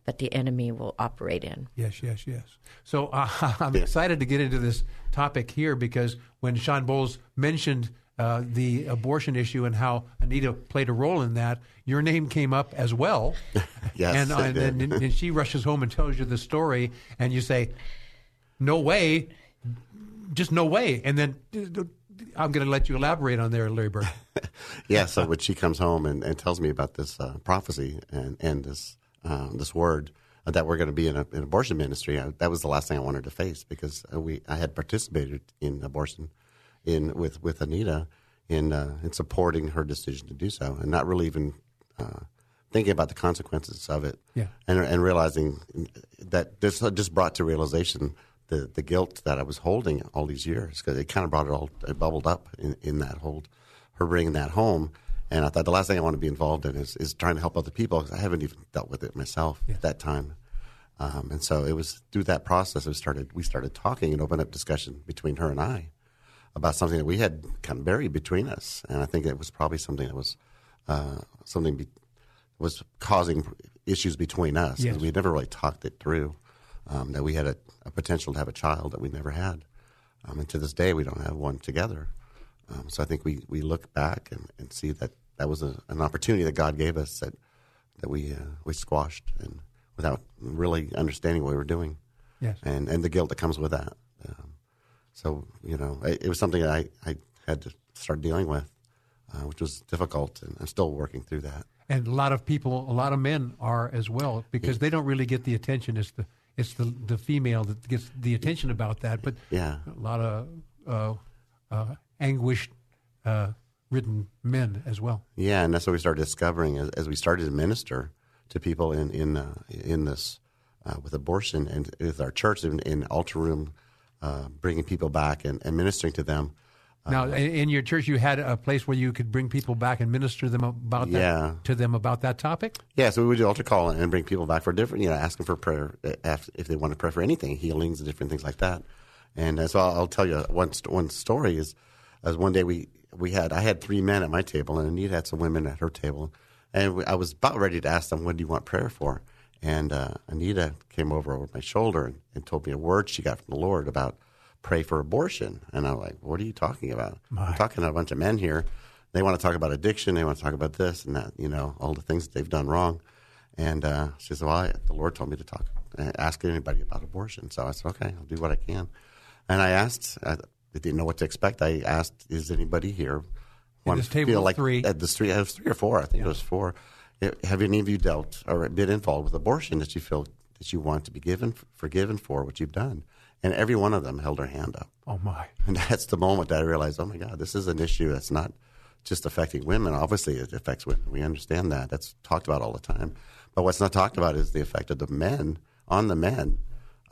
that the enemy will operate in. Yes, yes, yes. So uh, I'm excited to get into this topic here because when Shawn Bolz mentioned uh, the abortion issue and how Anita played a role in that, your name came up as well. Yes, and, uh, it and, then and she rushes home and tells you the story, and you say, "No way, just no way." And then I'm going to let you elaborate on there, Larry Bird. yeah, so when she comes home and, and tells me about this uh, prophecy and, and this uh, this word uh, that we're going to be in a, an abortion ministry, I, that was the last thing I wanted to face because uh, we I had participated in abortion in with with Anita in uh, in supporting her decision to do so, and not really even uh, thinking about the consequences of it, Yeah. and and realizing that this just brought to realization. The, the guilt that I was holding all these years because it kind of brought it all it bubbled up in, in that hold her bringing that home. And I thought the last thing I want to be involved in is, is trying to help other people because I haven't even dealt with it myself at that time. Um, and so it was through that process we started we started talking and opened up discussion between her and I about something that we had kind of buried between us. And I think it was probably something that was uh, something be, was causing issues between us because Yes. we had never really talked it through. Um, that we had a, a potential to have a child that we never had, um, and to this day we don't have one together. Um, so I think we, we look back and, and see that that was a, an opportunity that God gave us that that we uh, we squashed and without really understanding what we were doing, Yes. and and the guilt that comes with that. Um, so you know, it, it was something that I, I had to start dealing with, uh, which was difficult, and I'm still working through that. and a lot of people, a lot of men are as well because they don't really get the attention. It's the it's the the female that gets the attention about that. But Yeah. a lot of uh, uh, anguished uh, ridden men as well. Yeah, and that's what we started discovering as, as we started to minister to people in in uh, in this uh, with abortion and with our church in, in altar room, uh, bringing people back and, and ministering to them. Now, in, your church, you had a place where you could bring people back and minister them about that Yeah. to them about that topic. Yeah, so we would do altar call and bring people back for different, you know, asking for prayer uh, if they want to pray for anything, healings and different things like that. And uh, so I'll, I'll tell you one one story is, as one day we we had I had three men at my table and Anita had some women at her table, and we, I was about ready to ask them, "What do you want prayer for?" And uh, Anita came over over my shoulder and, and told me a word she got from the Lord about pray for abortion, and I'm like, "What are you talking about?" I'm talking to a bunch of men here. They want to talk about addiction. They want to talk about this and that. You know, all the things that they've done wrong. And uh, she said, "Well, I, the Lord told me to talk, uh, ask anybody about abortion." So I said, "Okay, I'll do what I can." And I asked, I didn't know what to expect. I asked, "Is anybody here?" this table feel like three. At this three, it was three or four. I think it was four. Uh, Have any of you dealt or been involved with abortion that you feel that you want to be given forgiven for what you've done? And every one of them held their hand up. Oh my! And that's the moment that I realized, oh my God, this is an issue that's not just affecting women. Obviously, it affects women. We understand that. That's talked about all the time. But what's not talked about is the effect of the men on the men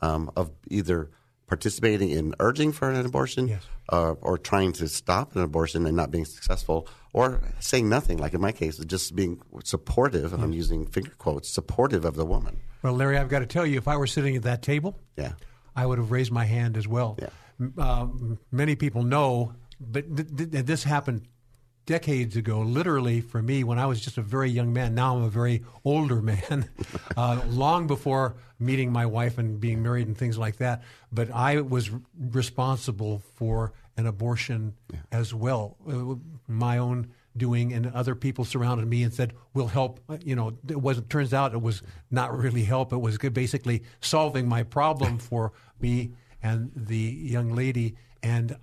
um, of either participating in urging for an abortion Yes. uh, or trying to stop an abortion and not being successful or saying nothing, like in my case, just being supportive, and I'm using finger quotes, supportive of the woman. Well, Larry, I've got to tell you, if I were sitting at that table, Yeah. I would have raised my hand as well. Yeah. Um, many people know, but th- th- this happened decades ago, literally for me, when I was just a very young man. Now I'm a very older man, uh, long before meeting my wife and being married and things like that. But I was responsible for an abortion as well, uh, my own doing, and other people surrounded me and said, "We'll help." Uh, You know, it was. It turns out it was not really help. It was good- basically solving my problem for me and the young lady. And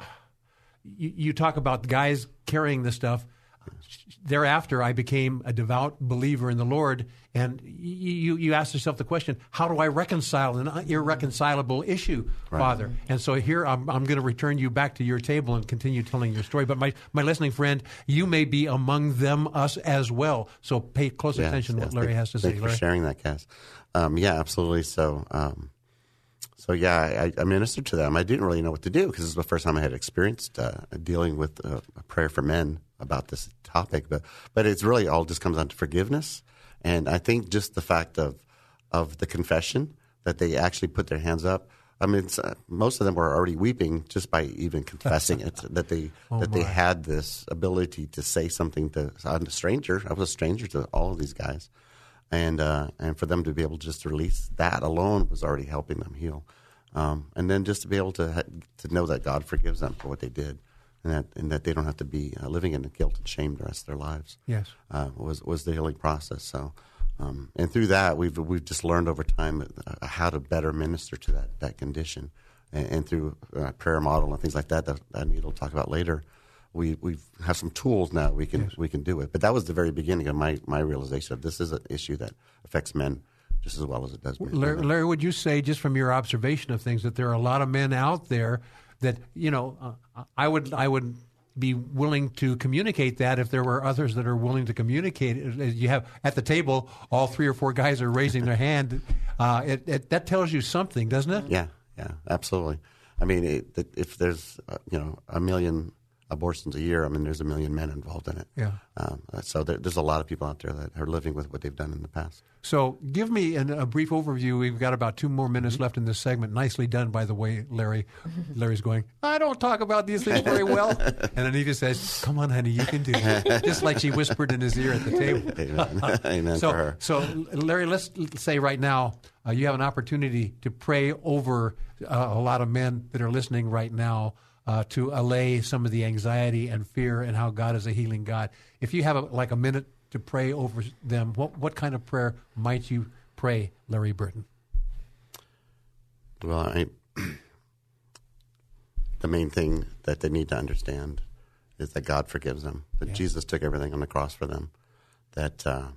you, you talk about guys carrying the stuff. Thereafter, I became a devout believer in the Lord, and you you ask yourself the question: How do I reconcile an irreconcilable issue, Father? And so here I'm I'm going to return you back to your table and continue telling your story. But my my listening friend, you may be among them, us as well. So pay close Yes, attention to what Larry Thank- has to thank say. you for sharing that, Cass. Um, yeah, absolutely. So, um, so yeah, I, I ministered to them. I didn't really know what to do because this is the first time I had experienced uh, dealing with uh, a prayer for men about this topic. But but it's really all just comes down to forgiveness, and I think just the fact of of the confession that they actually put their hands up. I mean, uh, most of them were already weeping just by even confessing it. That they that they had this ability to say something to I'm a stranger. I was a stranger to all of these guys, and uh, and for them to be able to just to release that alone was already helping them heal. Um, and then just to be able to ha- to know that God forgives them for what they did, and that and that they don't have to be uh, living in guilt and shame the rest of their lives Yes. uh, was was the healing process. So, um, and through that, we've we've just learned over time uh, how to better minister to that that condition, and, and through uh, prayer model and things like that that, that Anita will talk about later. We we have some tools now we can we can do it. But that was the very beginning of my my realization of this is an issue that affects men just as well as it does men. Larry, Larry, would you say, just from your observation of things, that there are a lot of men out there that you know? Uh, I would, I would be willing to communicate that if there were others that are willing to communicate. it. You have at the table, all three or four guys are raising their hand. Uh, it, it, that tells you something, doesn't it? Yeah, yeah, absolutely. I mean, it, if there's uh, you know a million abortions a year, I mean, there's a million men involved in it. Yeah. Um, uh, so there, there's a lot of people out there that are living with what they've done in the past. So, give me an, a brief overview. We've got about two more minutes left in this segment. Nicely done, by the way, Larry. Larry's going, I don't talk about these things very well. And Anita says, Come on, honey, you can do it. Just like she whispered in his ear at the table. Amen. Amen so, for her. so, Larry, let's say right now uh, you have an opportunity to pray over uh, a lot of men that are listening right now uh, to allay some of the anxiety and fear and how God is a healing God. If you have a, like a minute to pray over them, what, what kind of prayer might you pray, Larry Burton? Well, I, the main thing that they need to understand is that God forgives them. That Jesus took everything on the cross for them. That uh,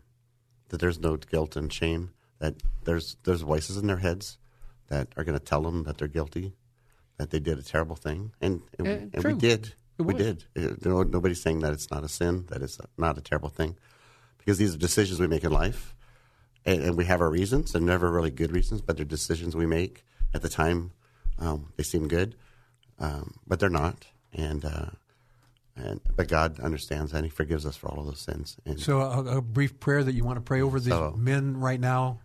that there's no guilt and shame. That there's there's voices in their heads that are going to tell them that they're guilty, that they did a terrible thing, and and, Eh, and we did. It we was. did. Uh, no- nobody's saying that it's not a sin, that it's not a terrible thing, because these are decisions we make in life, and, and we have our reasons. They're never really good reasons, but they're decisions we make at the time. Um, they seem good, um, but they're not. And uh, and but God understands that and He forgives us for all of those sins. And So, a, a brief prayer that you want to pray over these So- men right now,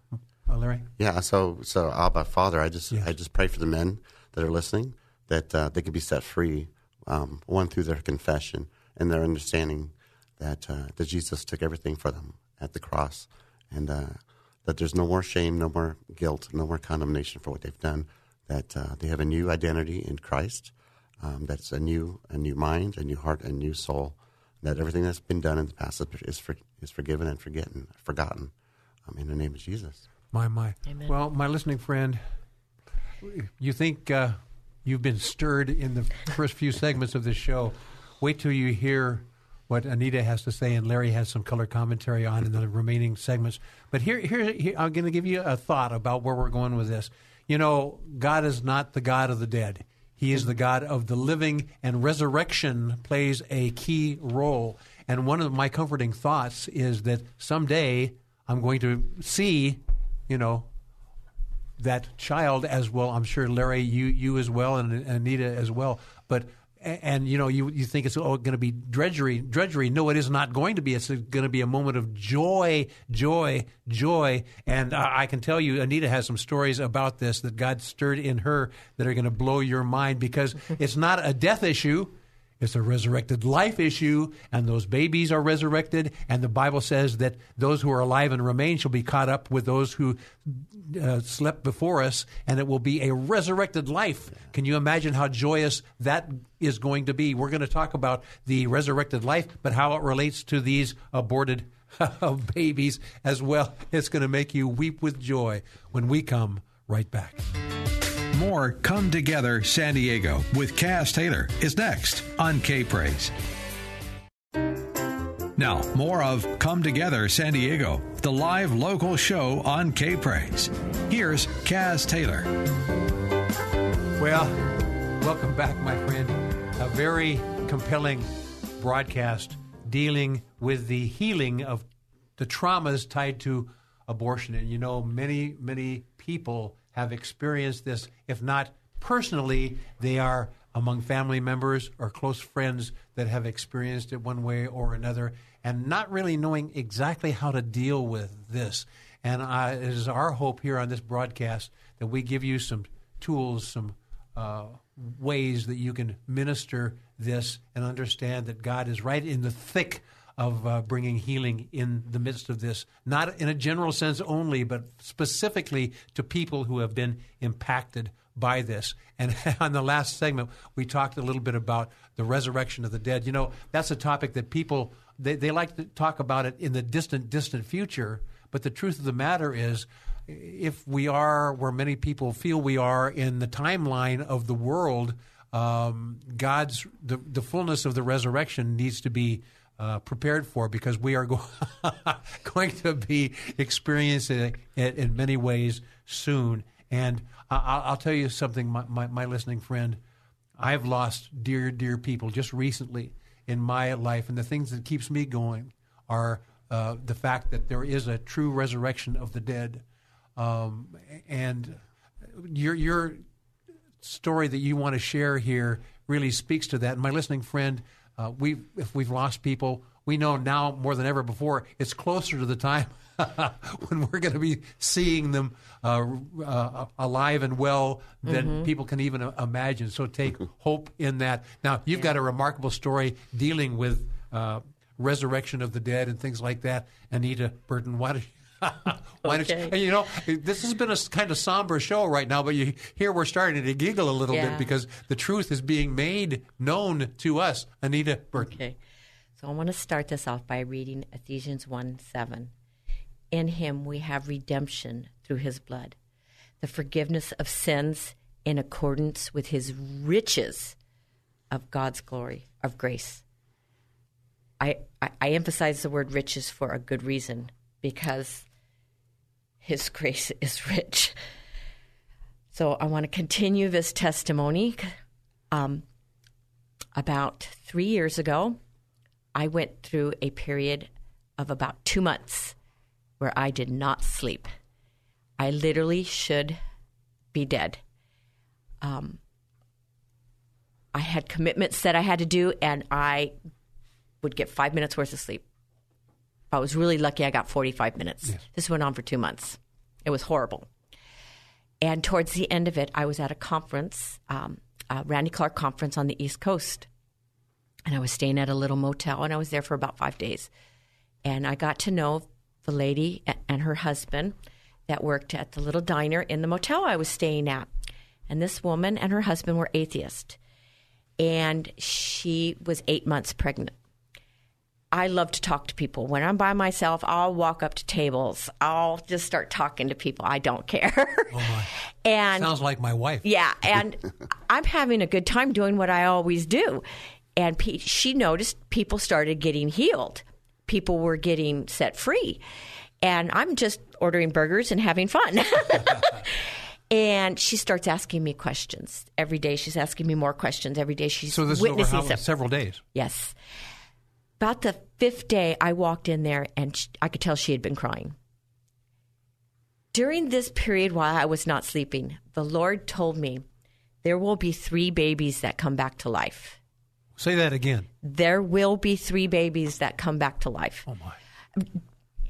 uh, Larry? Yeah, so so Abba Father, I just Yes. I just pray for the men that are listening that uh, they can be set free, um, one through their confession and their understanding that uh, that Jesus took everything for them at the cross, and uh, that there's no more shame, no more guilt, no more condemnation for what they've done. That uh, they have a new identity in Christ. Um, that's a new a new mind, a new heart, a new soul. That everything that's been done in the past is, is, for, is forgiven and forgotten, forgotten. Um, in the name of Jesus. My, my. Amen. Well, my listening friend, you think uh, you've been stirred in the first few segments of this show. Wait till you hear what Anita has to say, and Larry has some color commentary on in the remaining segments. But here, here, here I'm going to give you a thought about where we're going with this. You know, God is not the God of the dead. He is the God of the living, and resurrection plays a key role. And one of my comforting thoughts is that someday I'm going to see, you know, that child as well. I'm sure Larry, you you as well, and Anita as well. But and, you know, you you think it's oh, going to be drudgery, drudgery. No, it is not going to be. It's going to be a moment of joy, joy, joy. And I, I can tell you, Anita has some stories about this that God stirred in her that are going to blow your mind because it's not a death issue. It's a resurrected life issue, and those babies are resurrected. And the Bible says that those who are alive and remain shall be caught up with those who uh, slept before us, and it will be a resurrected life. Can you imagine how joyous that is going to be? We're going to talk about the resurrected life, but how it relates to these aborted babies as well. It's going to make you weep with joy when we come right back. More Come Together San Diego with Cass Taylor is next on K Praise. Now, more of Come Together San Diego, the live local show on K Praise. Here's Cass Taylor. Well, welcome back, my friend. A very compelling broadcast dealing with the healing of the traumas tied to abortion. And you know, many, many people have experienced this, if not personally, they are among family members or close friends that have experienced it one way or another and not really knowing exactly how to deal with this. And uh, it is our hope here on this broadcast that we give you some tools, some uh, ways that you can minister this and understand that God is right in the thick of uh, bringing healing in the midst of this, not in a general sense only, but specifically to people who have been impacted by this. And on the last segment, we talked a little bit about the resurrection of the dead. You know, that's a topic that people they, they like to talk about it in the distant, distant future. But the truth of the matter is, if we are where many people feel we are in the timeline of the world, um, God's the, the fullness of the resurrection needs to be uh, prepared for because we are go- going to be experiencing it in many ways soon. And I'll, I'll tell you something, my, my, my, listening friend. I've lost dear, dear people just recently in my life, and the things that keeps me going are uh, the fact that there is a true resurrection of the dead. Um, and your your story that you want to share here really speaks to that. And my listening friend, uh, we if we've lost people, we know now more than ever before it's closer to the time when we're going to be seeing them uh, uh, alive and well than mm-hmm. people can even imagine. So take hope in that. Now you've yeah. got a remarkable story dealing with uh, resurrection of the dead and things like that. Anita Burton, why don't you? Why okay. you, and you know, this has been a kind of somber show right now, but you here we're starting to giggle a little yeah. bit because the truth is being made known to us. Anita Burton. Okay. So I want to start this off by reading Ephesians 1 7. In him we have redemption through his blood, the forgiveness of sins in accordance with his riches of God's glory, of grace. I, I, I emphasize the word riches for a good reason because his grace is rich. So I want to continue this testimony. Um, about three years ago, I went through a period of about two months where I did not sleep. I literally should be dead. Um, I had commitments that I had to do, and I would get five minutes worth of sleep. I was really lucky I got 45 minutes. Yes. This went on for two months. It was horrible. And towards the end of it, I was at a conference, um, a Randy Clark conference on the East Coast. And I was staying at a little motel, and I was there for about five days. And I got to know the lady and her husband that worked at the little diner in the motel I was staying at. And this woman and her husband were atheists. And she was eight months pregnant. I love to talk to people. When I'm by myself, I'll walk up to tables. I'll just start talking to people. I don't care. Oh and sounds like my wife. Yeah, and I'm having a good time doing what I always do. And pe- she noticed people started getting healed. People were getting set free. And I'm just ordering burgers and having fun. and she starts asking me questions every day. She's asking me more questions every day. She's so this witnessing is over how, several days. Yes, about the fifth day, I walked in there and I could tell she had been crying. During this period while I was not sleeping, the Lord told me there will be three babies that come back to life. Say that again. There will be three babies that come back to life. Oh, my.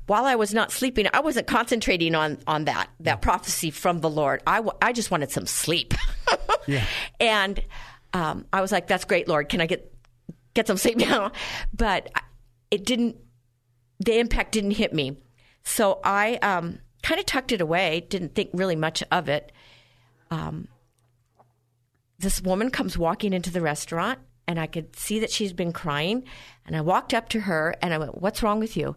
While I was not sleeping, I wasn't concentrating on, on that, that prophecy from the Lord. I, w- I just wanted some sleep. yeah. And um, I was like, that's great, Lord. Can I get get some sleep now. But it didn't, the impact didn't hit me. So I um, kind of tucked it away, didn't think really much of it. Um, this woman comes walking into the restaurant, and I could see that she's been crying. And I walked up to her and I went, What's wrong with you?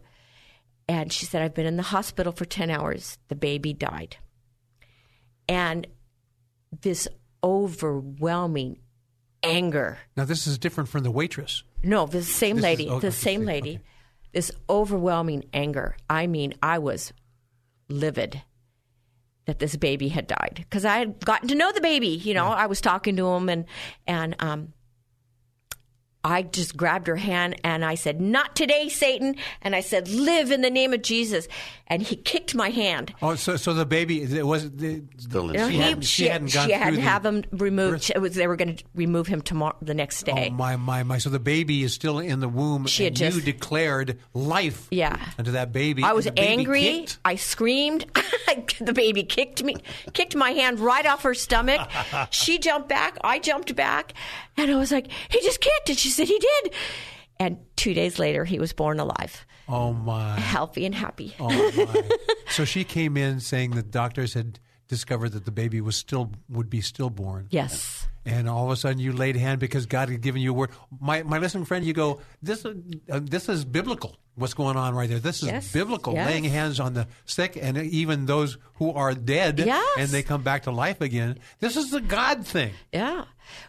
And she said, I've been in the hospital for 10 hours. The baby died. And this overwhelming anger. Now, this is different from the waitress. No, the same This is- lady, oh, the same lady. okay. This overwhelming anger. I mean, I was livid that this baby had died because I had gotten to know the baby. You know, I was talking to him and and um, I just grabbed her hand and I said, "Not today, Satan!" And I said, "Live in the name of Jesus." And he kicked my hand. Oh, so so the baby it wasn't. the, Still in You know, she he- hadn't, she hadn't gone she had through to have him removed. birth- It was they were going to remove him tomorrow, the next oh, day. Oh my my my! So the baby is still in the womb, She had and you just- declared life Yeah. unto that baby. I was baby angry. kicked. I screamed. the baby kicked me, kicked my hand right off her stomach. she jumped back. I jumped back, and I was like, "He just kicked," and she said, "He did." And two days later, he was born alive, Oh my! healthy and happy. Oh my! so she came in saying that doctors had discovered that the baby was still would be stillborn. Yes. And all of a sudden, you laid hand because God had given you a word. My my listening friend, you go, this uh, this is biblical. What's going on right there? This is Yes, biblical. yes. Laying hands on the sick and even those who are dead, Yes. and they come back to life again. This is the God thing. Yeah.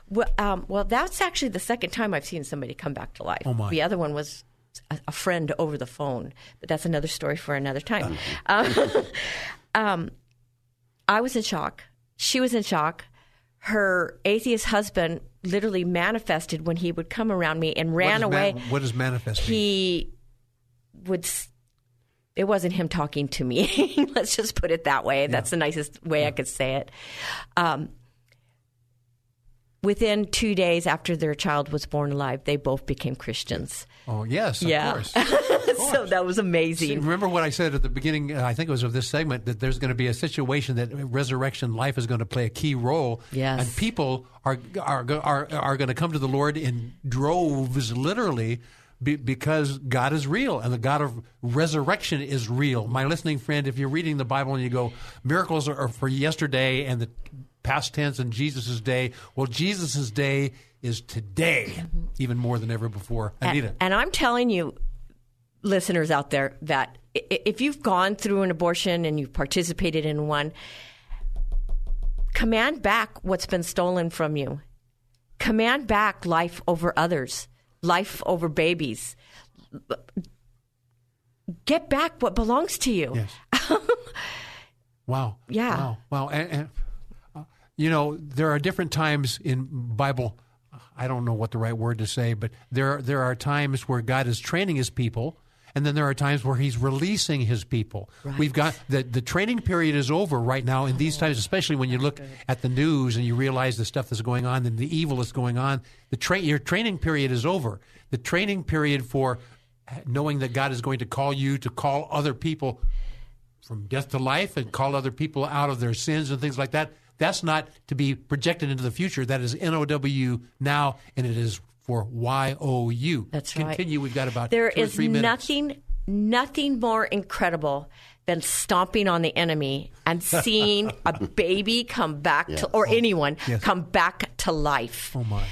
Well, um, well, that's actually the second time I've seen somebody come back to life. Oh, my. The other one was a, a friend over the phone, but that's another story for another time. Uh-huh. Um, um, I was in shock. She was in shock. Her atheist husband literally manifested when he would come around me and ran what away. Man, what does manifest mean? he would. It wasn't him talking to me. Let's just put it that way. That's the nicest way I could say it. Um, within two days after their child was born alive, they both became Christians. Oh yes, of Yeah. course. so that was See, amazing. remember what I said at the beginning? Uh, I think it was of this segment that there's going to be a situation that resurrection life is going to play a key role. Yes. and people are are are are going to come to the Lord in droves, literally. Be, because God is real and the God of resurrection is real. My listening friend, if you're reading the Bible and you go, miracles are, are for yesterday and the past tense and Jesus' day, well, Jesus' day is today, mm-hmm. even more than ever before. Anita. And, and I'm telling you, listeners out there, that if you've gone through an abortion and you've participated in one, command back what's been stolen from you. Command back life over others, life over babies. Get back what belongs to you. Yes. wow. Yeah. Wow. Wow. And, and uh, you know, there are different times in Bible. I don't know what the right word to say, but there there are times where God is training His people, and then there are times where He's releasing His people. We've got the the training period is over right now in these oh, times, especially when you look at the news and you realize the stuff that's going on and the evil that's going on. The tra- your training period is over. The training period for knowing that God is going to call you to call other people from death to life and call other people out of their sins and things like that. That's not to be projected into the future. That is NOW now, and it is for YOU. That's right. Continue. We've got about There two or three minutes. nothing nothing more incredible than stomping on the enemy and seeing a baby come back to or anyone Yes. come back to life. Oh my!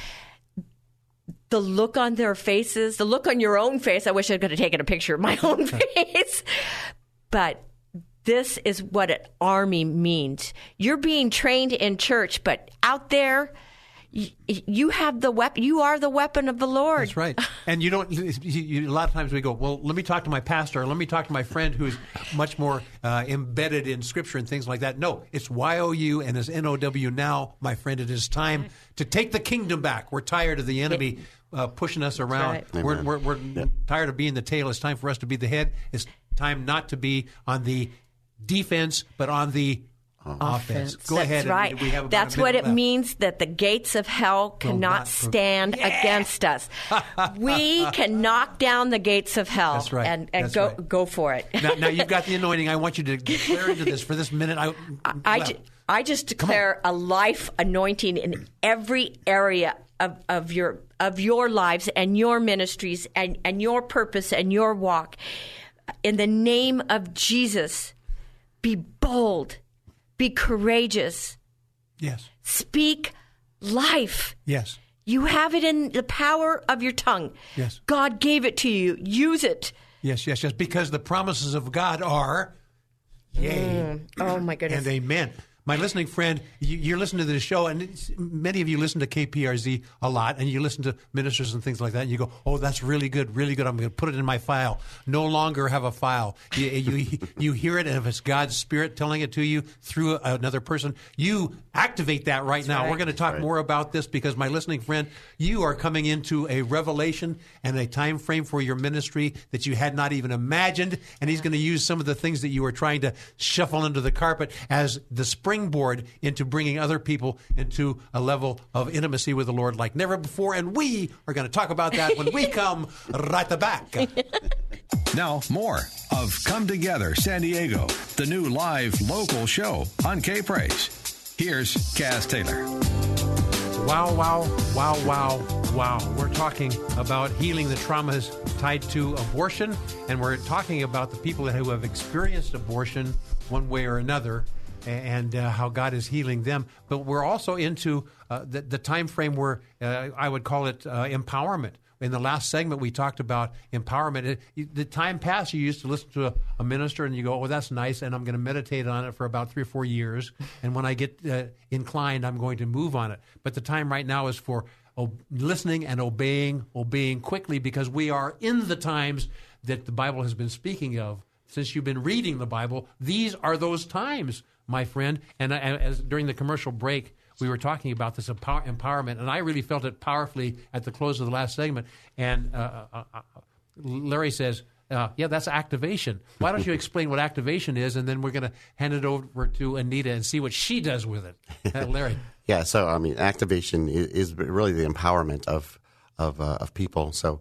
The look on their faces, the look on your own face. I wish I could have taken a picture of my own face. But this is what an army means. You're being trained in church, but out there you have the weapon. You are the weapon of the Lord. That's right. And you don't. You, you, a lot of times we go, well, let me talk to my pastor. Or let me talk to my friend who's much more uh, embedded in Scripture and things like that. No, it's Y O U and it's N O W. Now, my friend, it is time to take the kingdom back. We're tired of the enemy. Uh, pushing us around. right. We're, we're, we're tired of being the tail. It's time for us to be the head. It's time not to be on the defense, but on the offense. Go That's ahead. right. We have That's what it left. means that the gates of hell cannot stand against us. we can knock down the gates of hell That's right. and, and go right. go for it. Now, now you've got the anointing. I want you to declare into this for this minute. I, I, ju- I just declare a life anointing in every area of, of your of your lives and your ministries and, and your purpose and your walk. In the name of Jesus, be bold, be courageous, Yes. speak life. Yes. You have it in the power of your tongue. Yes. God gave it to you. Use it. Yes, yes, yes. Because the promises of God are yea mm. Oh my goodness. and amen. My listening friend, you, you're listening to the show, and many of you listen to KPRZ a lot, and you listen to ministers and things like that, and you go, "Oh, that's really good, really good. I'm going to put it in my file." No longer have a file. You, you, you hear it, and if it's God's Spirit telling it to you through another person, you activate that right now. right. We're going to talk more about this because, my listening friend, you are coming into a revelation and a time frame for your ministry that you had not even imagined, and He's going to use some of the things that you were trying to shuffle under the carpet as the springboard into bringing other people into a level of intimacy with the Lord like never before. And we are going to talk about that when we come right the back. Now, more of Come Together San Diego, the new live local show on K Praise. Here's Cass Taylor. Wow, wow, wow, wow, wow. We're talking about healing the traumas tied to abortion, and we're talking about the people who have experienced abortion one way or another and uh, how God is healing them. But we're also into uh, the, the time frame where uh, I would call it uh, empowerment. In the last segment, we talked about empowerment. It, the time passed, you used to listen to a, a minister and you go, Oh, that's nice, and I'm going to meditate on it for about three or four years. And when I get uh, inclined, I'm going to move on it. But the time right now is for o- listening and obeying, obeying quickly, because we are in the times that the Bible has been speaking of. Since you've been reading the Bible, these are those times, my friend. And, I- as during the commercial break, we were talking about this empower- empowerment, and I really felt it powerfully at the close of the last segment. And uh, uh, uh, Larry says, uh, "Yeah, that's activation. Why don't you explain what activation is, and then we're going to hand it over to Anita and see what she does with it." Uh, Larry, Yeah, so I mean, activation is really the empowerment of of uh, of people. So,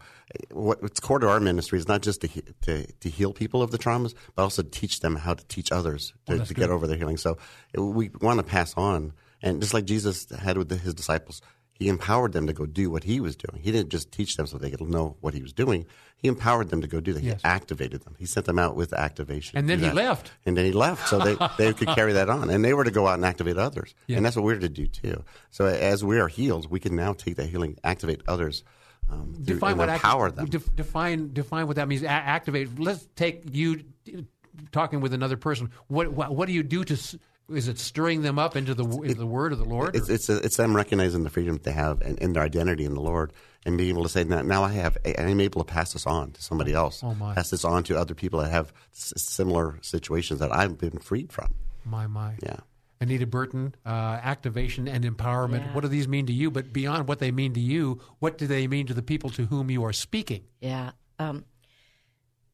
what, what's core to our ministry is not just to, he- to to heal people of the traumas, but also to teach them how to teach others to, to get over their healing. So, we want to pass on, and just like Jesus had with the, his disciples, he empowered them to go do what he was doing. He didn't just teach them so they could know what he was doing. He empowered them to go do that. Yes. He activated them. He sent them out with activation. And then he that. left. And then he left, so they, they could carry that on, and they were to go out and activate others, Yeah. and that's what we're to do too. So as we are healed, we can now take that healing, activate others, um, through, define what empower them. def- define define what that means. A- activate. Let's take you talking with another person. What what, what do you do to? S- Is it stirring them up into the into the word of the Lord? it's or- it's, it's them recognizing the freedom that they have and, and their identity in the Lord, and being able to say, now, now I have, I'm able to pass this on to somebody else, Oh, my. pass this on to other people that have s- similar situations that I've been freed from. my my. Yeah. Anita Burton, uh, activation and empowerment. Yeah. What do these mean to you? But beyond what they mean to you, what do they mean to the people to whom you are speaking? Yeah. Um,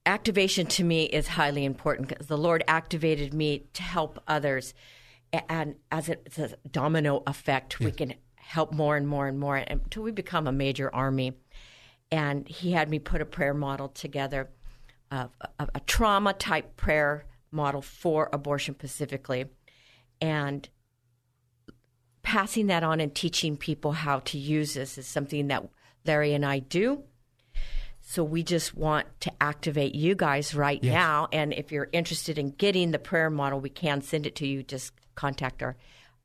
activation to me is highly important because the Lord activated me to help others. And as it's a domino effect, we can help more and more and more until we become a major army. And He had me put a prayer model together, uh, a, a trauma type prayer model for abortion specifically. And passing that on and teaching people how to use this is something that Larry and I do. So we just want to activate you guys right Yes. now. And if you're interested in getting the prayer model, we can send it to you. Just contact our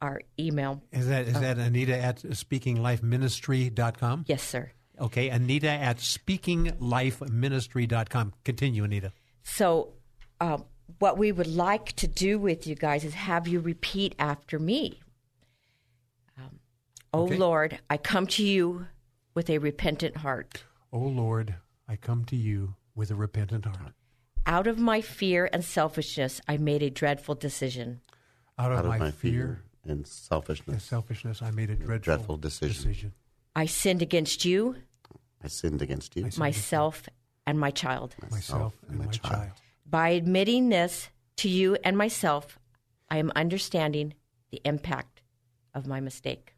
our email. Is that is that Anita at speakinglifeministry.com? Yes, sir. Okay, Anita at speakinglifeministry.com. Continue, Anita. So, um, what we would like to do with you guys is have you repeat after me. Um, oh Okay. Lord, I come to you with a repentant heart. Oh Lord, I come to you with a repentant heart. Out of my fear and selfishness, I made a dreadful decision. Out of, Out of my, my fear fear and and selfishness, selfishness, I made a dreadful, dreadful decision. I sinned against you, I sinned against you, myself, and my child. myself and my, child. By admitting this to you and myself, I am understanding the impact of my mistake.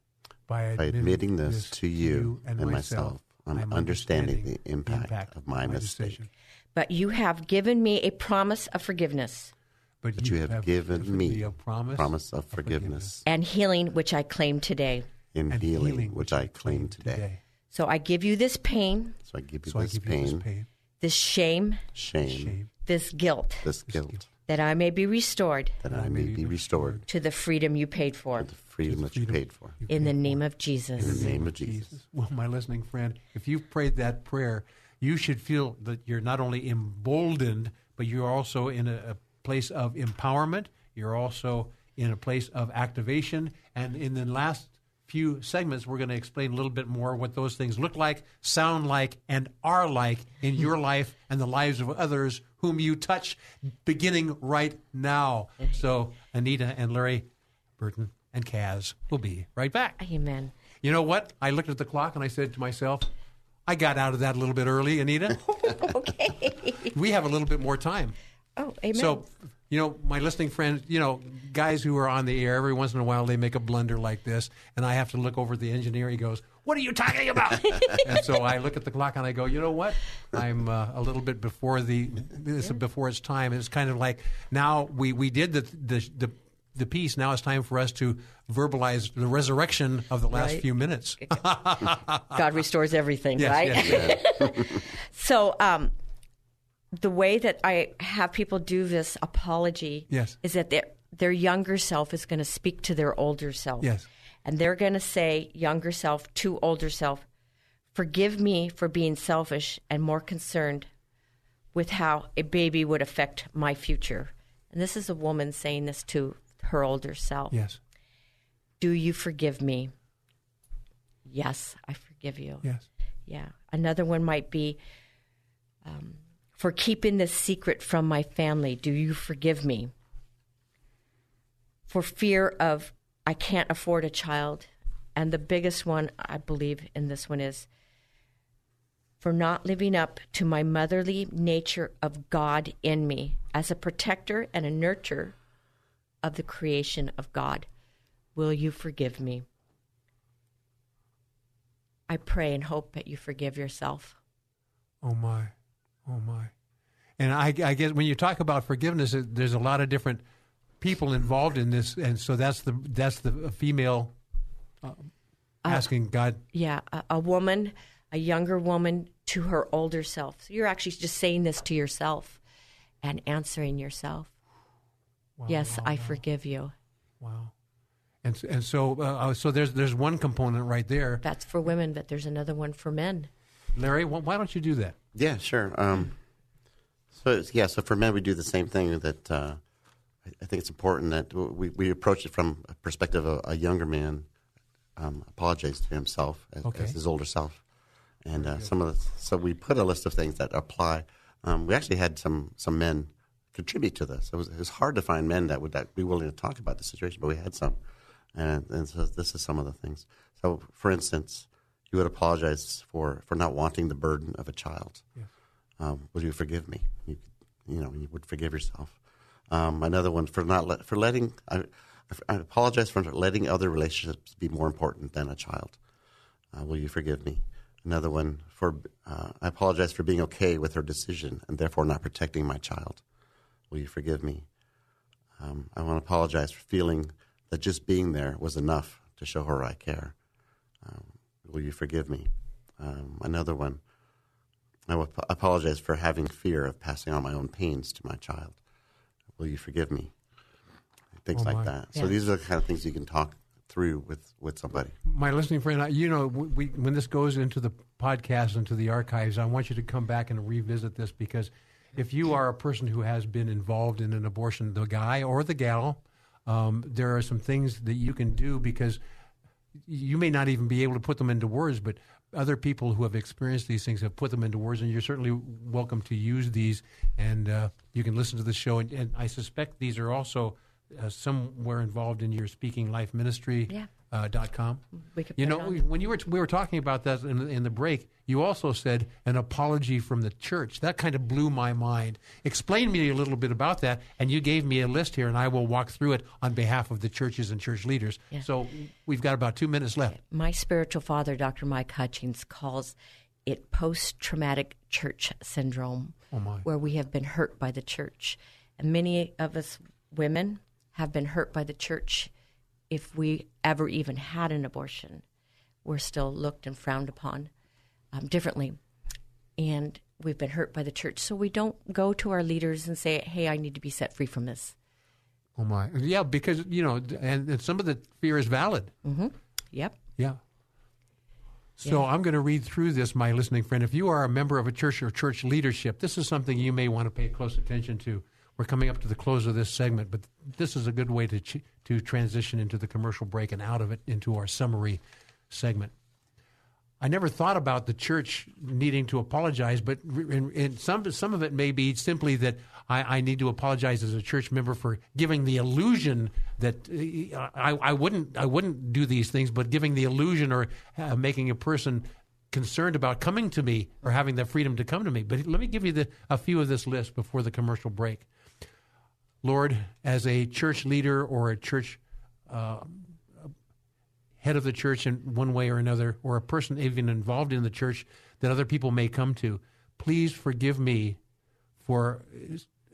By By admitting this to you and myself, I'm understanding the impact of my mistake. decision. But you have given me a promise of forgiveness. But you have given me a promise, promise of forgiveness. and healing, which I claim today. in and healing, which I claim today. So I give you this pain, So I give you, So I this, give pain, you this pain, this shame, shame, shame, this guilt, this guilt, that I may be restored that I may be restored to the freedom you paid for. to the freedom that you paid for. In the name of Jesus. In the name of Jesus. Well, my listening friend, if you've prayed that prayer, you should feel that you're not only emboldened, but you're also in a, a place of empowerment. You're also in a place of activation. And in the last few segments, we're going to explain a little bit more what those things look like, sound like, and are like in your hmm. life and the lives of others whom you touch, beginning right now. So, Anita and Larry Burton and Cass will be right back. Amen. You know what? I looked at the clock and I said to myself, I got out of that a little bit early, Anita. Okay. we have a little bit more time. Oh, amen. So, you know, my listening friends, you know, guys who are on the air, every once in a while they make a blunder like this, and I have to look over at the engineer. He goes, What are you talking about? and so I look at the clock and I go, You know what? I'm uh, a little bit before the this before its time. It's kind of like now we, we did the, the, the, the piece. Now it's time for us to verbalize the resurrection of the last Right. few minutes. God restores everything, Yes, right? yes, So, um, the way that I have people do this apology Yes. is that their their younger self is going to speak to their older self. Yes. And they're going to say, younger self to older self, forgive me for being selfish and more concerned with how a baby would affect my future. And this is a woman saying this to her older self. yes. Do you forgive me? Yes, I forgive you. Yes. Yeah. Another one might be um, for keeping this secret from my family. Do you forgive me? For fear of I can't afford a child. And the biggest one, I believe, in this one is for not living up to my motherly nature of God in me as a protector and a nurturer of the creation of God. Will you forgive me? I pray and hope that you forgive yourself. Oh my, oh my, and I, I guess when you talk about forgiveness, there's a lot of different people involved in this, and so that's the that's the female uh, asking God. Yeah, a, a woman, a younger woman to her older self. So you're actually just saying this to yourself and answering yourself. yes, I forgive you. Wow, and and so uh, so there's there's one component right there, That's for women, but there's another one for men. Larry. Why don't you do that? Yeah, sure. Um, so yeah, so for men, we do the same thing. That uh, I, think it's important that we, we approach it from a perspective of a younger man um, apologizes to himself as, Okay. as his older self, and uh, some of the, so we put a list of things that apply. Um, we actually had some some men contribute to this. It was, it was hard to find men that would that be willing to talk about the situation, but we had some, and, and so this is some of the things. So, for instance, you would apologize for for not wanting the burden of a child um, will you forgive me? You, you know, you would forgive yourself. Um, another one for not let, for letting. I, I apologize for letting other relationships be more important than a child. Uh, will you forgive me? Another one for uh, I apologize for being okay with her decision and therefore not protecting my child. Will you forgive me? Um, I want to apologize for feeling that just being there was enough to show her I care. Um, will you forgive me? Um, another one. I will ap- apologize for having fear of passing on my own pains to my child. Will you forgive me? Things Oh, like my. that. So these are the kind of things you can talk through with, with somebody. My listening friend, you know, we, when this goes into the podcast, into the archives, I want you to come back and revisit this because if you are a person who has been involved in an abortion, the guy or the gal, um, there are some things that you can do because you may not even be able to put them into words, but other people who have experienced these things have put them into words, and you're certainly welcome to use these. And uh, you can listen to the show, and, and I suspect these are also uh, somewhere involved in your Speaking Life Ministry. Yeah. Uh, dot com. You know, when you were we were talking about that in, in the break, you also said an apology from the church. That kind of blew my mind. Explain me a little bit about that, and you gave me a list here, and I will walk through it on behalf of the churches and church leaders. Yeah. So we've got about two minutes left. My spiritual father, Dr. Mike Hutchings, calls it post traumatic church syndrome, Oh, my. where we have been hurt by the church. And many of us women have been hurt by the church if we ever even had an abortion, we're still looked and frowned upon um, differently. And we've been hurt by the church. So we don't go to our leaders and say, hey, I need to be set free from this. Oh my, yeah, because you know, and, and some of the fear is valid. Mm-hmm. Yep. Yeah. So Yeah. I'm going to read through this, my listening friend. If you are a member of a church or church leadership, this is something you may want to pay close attention to. We're coming up to the close of this segment, but this is a good way to ch- to transition into the commercial break and out of it into our summary segment. I never thought about the church needing to apologize, but in, in some some of it may be simply that I, I need to apologize as a church member for giving the illusion that I, I wouldn't I wouldn't do these things, but giving the illusion or uh, making a person concerned about coming to me or having the freedom to come to me. But let me give you the, a few of this list before the commercial break. Lord, as a church leader or a church uh, head of the church in one way or another, or a person even involved in the church that other people may come to, please forgive me for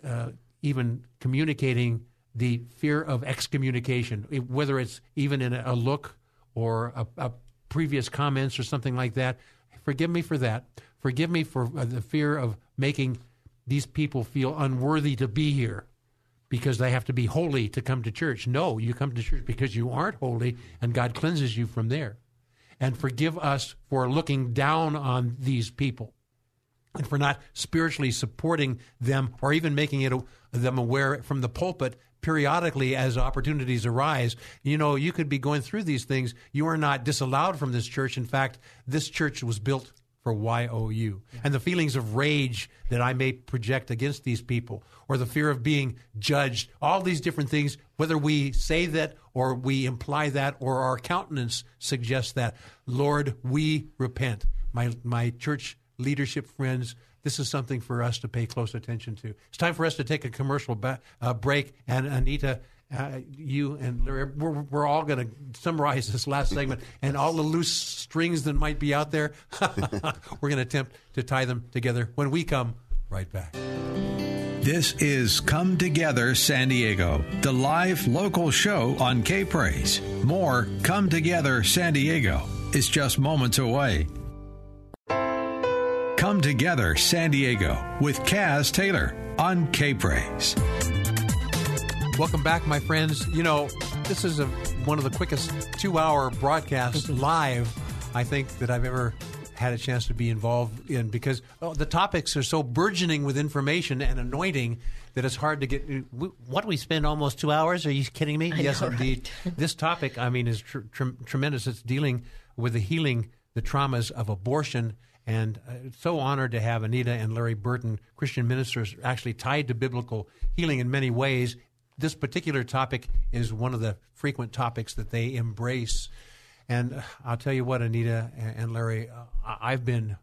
uh, even communicating the fear of excommunication, whether it's even in a look or a, a previous comments or something like that. Forgive me for that. Forgive me for uh, the fear of making these people feel unworthy to be here because they have to be holy to come to church. No, you come to church because you aren't holy and God cleanses you from there. And forgive us for looking down on these people and for not spiritually supporting them or even making it them aware from the pulpit periodically as opportunities arise. You know, you could be going through these things. You are not disallowed from this church. In fact, this church was built YOU. And the feelings of rage that I may project against these people, or the fear of being judged, all these different things, whether we say that or we imply that or our countenance suggests that, Lord, we repent. My, my church leadership friends, this is something for us to pay close attention to. It's time for us to take a commercial ba- uh, break. And Anita, uh, you and we're, we're all going to summarize this last segment and all the loose strings that might be out there. we're going to attempt to tie them together when we come right back. This is Come Together San Diego, the live local show on K Praise. More Come Together San Diego is just moments away. Come Together San Diego with Cass Taylor on K Praise. Welcome back, my friends. You know, this is a, one of the quickest two hour broadcasts live, I think, that I've ever had a chance to be involved in because oh, the topics are so burgeoning with information and anointing that it's hard to get. we- What we spend almost two hours? Are you kidding me? yes, know, indeed. this topic, I mean, is tr- tr- tremendous. It's dealing with the healing, the traumas of abortion. And uh, so honored to have Anita and Larry Burton, Christian ministers, actually tied to biblical healing in many ways. This particular topic is one of the frequent topics that they embrace. And uh, I'll tell you what, Anita and Larry, uh, I've been,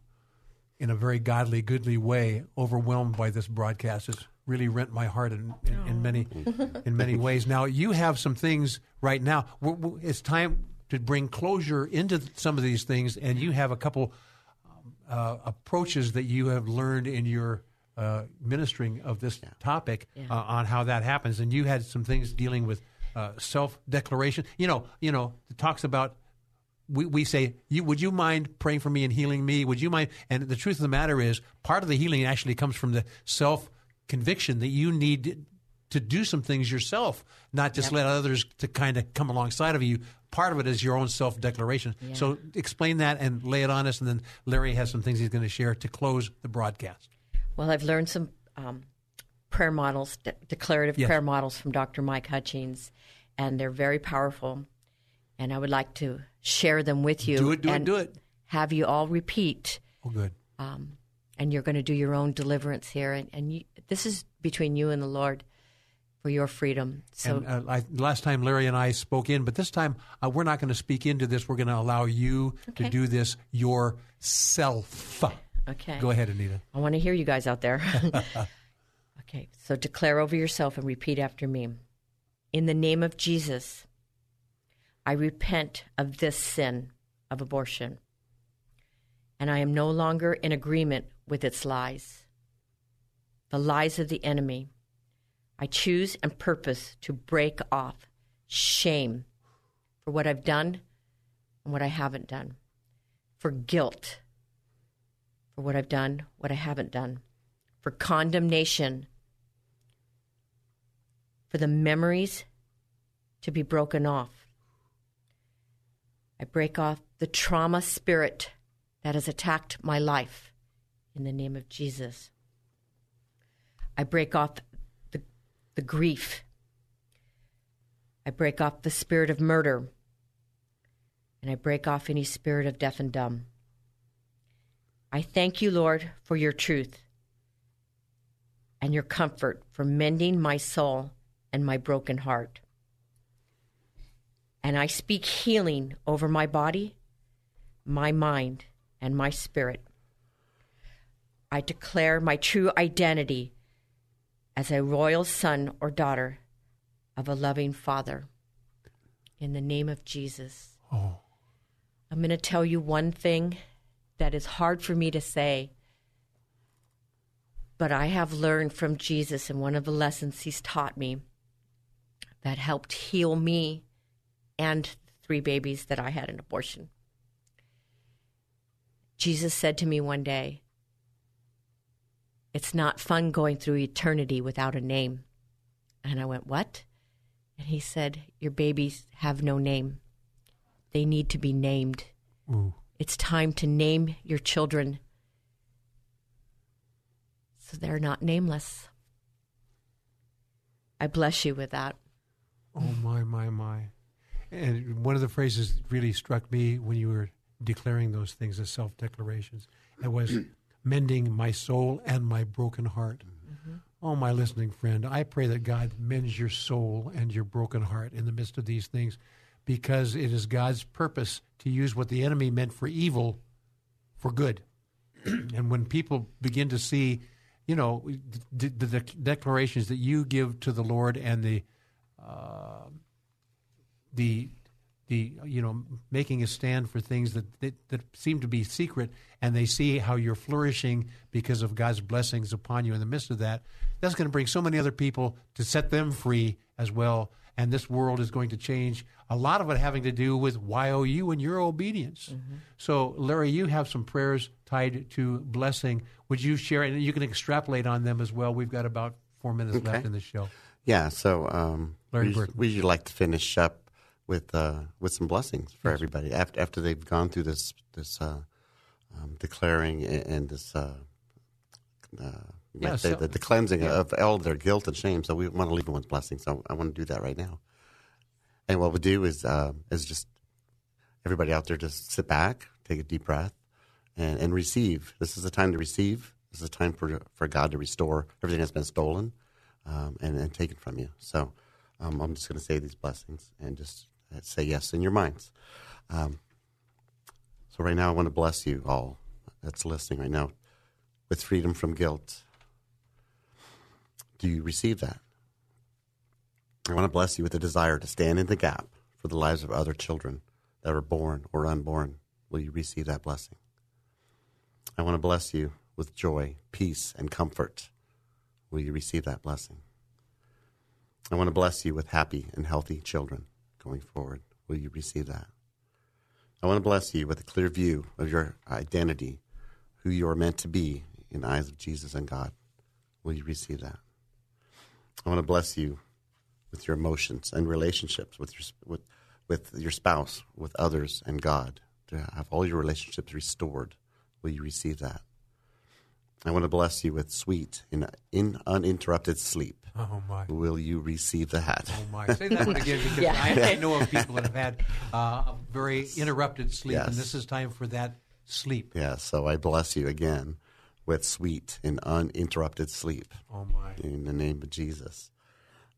in a very godly, goodly way, overwhelmed by this broadcast. It's really rent my heart in, in, in many in many ways. Now you have some things right now. It's time to bring closure into some of these things, and you have a couple uh, approaches that you have learned in your uh, ministering of this topic Yeah. uh, on how that happens, and you had some things dealing with uh, self declaration. You know, you know, it talks about. We, we say, you, would you mind praying for me and healing me? Would you mind? And the truth of the matter is, part of the healing actually comes from the self conviction that you need to do some things yourself, not just Yep. let others to kind of come alongside of you. Part of it is your own self declaration. Yeah. So explain that and lay it on us, and then Larry has some things he's going to share to close the broadcast. Well, I've learned some um, prayer models, de- declarative Yes. prayer models from Dr. Mike Hutchings, and they're very powerful. And I would like to share them with you. Do it, do it, do it. Have you all repeat, Oh, good. and you're going to do your own deliverance here. And, and you, this is between you and the Lord for your freedom. So and uh, I, last time Larry and I spoke in, but this time uh, we're not going to speak into this. We're going to allow you to do this yourself. Okay. Go ahead, Anita. I want to hear you guys out there. okay, so declare over yourself and repeat after me. In the name of Jesus, I repent of this sin of abortion, and I am no longer in agreement with its lies, the lies of the enemy. I choose and purpose to break off shame, for what I've done and what I haven't done, for guilt for what I've done, what I haven't done, for condemnation, for the memories to be broken off. I break off the trauma spirit that has attacked my life in the name of Jesus. I break off the, the grief. I break off the spirit of murder. And I break off any spirit of deaf and dumb. I thank you, Lord, for your truth and your comfort for mending my soul and my broken heart. And I speak healing over my body, my mind, and my spirit. I declare my true identity as a royal son or daughter of a loving father. In the name of Jesus. Oh. I'm going to tell you one thing that is hard for me to say. But I have learned from Jesus, and one of the lessons he's taught me that helped heal me and three babies that I had an abortion. Jesus said to me one day, It's not fun going through eternity without a name. And I went, What? And he said, Your babies have no name. They need to be named. Ooh. It's time to name your children so they're not nameless. I bless you with that. Oh my my my! And one of the phrases that really struck me when you were declaring those things as self declarations. It was mending my soul and my broken heart. Mm-hmm. Oh, my listening friend, I pray that God mends your soul and your broken heart in the midst of these things because it is God's purpose to use what the enemy meant for evil for good. and when people begin to see, you know, the, the, declarations that you give to the Lord and the uh, the the you know making a stand for things that, that that seem to be secret, and they see how you're flourishing because of God's blessings upon you in the midst of that. That's going to bring so many other people to set them free as well. And this world is going to change. A lot of it having to do with YOU and your obedience. So, Larry, you have some prayers tied to blessing. Would you share? And you can extrapolate on them as well. We've got about four minutes left in the show. Yeah, so um, Larry we, usually, we usually like to finish up with uh, with some blessings for everybody after after they've gone through this this uh, um, declaring and, and this uh, uh, Yeah, the, so- the, the cleansing of all their guilt and shame. So we want to leave them with blessings. So I want to do that right now. And what we do is uh, is just everybody out there just sit back, take a deep breath, and, and receive. This is a time to receive. This is a time for for God to restore everything that's been stolen um, and, and taken from you. So um, I'm just going to say these blessings and just uh, say yes in your minds. Um, so right now, I want to bless you all that's listening right now with freedom from guilt. Do you receive that? I want to bless you with a desire to stand in the gap for the lives of other children that are born or unborn. Will you receive that blessing? I want to bless you with joy, peace, and comfort. Will you receive that blessing? I want to bless you with happy and healthy children going forward. Will you receive that? I want to bless you with a clear view of your identity, who you are meant to be in the eyes of Jesus and God. Will you receive that? I want to bless you with your emotions and relationships with your with with your spouse, with others, and God. To have all your relationships restored. Will you receive that? I want to bless you with sweet and in uninterrupted sleep. Oh my! Will you receive that? Oh my! Say that one again because Yeah. I, I know of people that have had uh, very interrupted sleep, and this is time for that sleep. Yeah, so I bless you again with sweet and uninterrupted sleep Oh my! in the name of Jesus.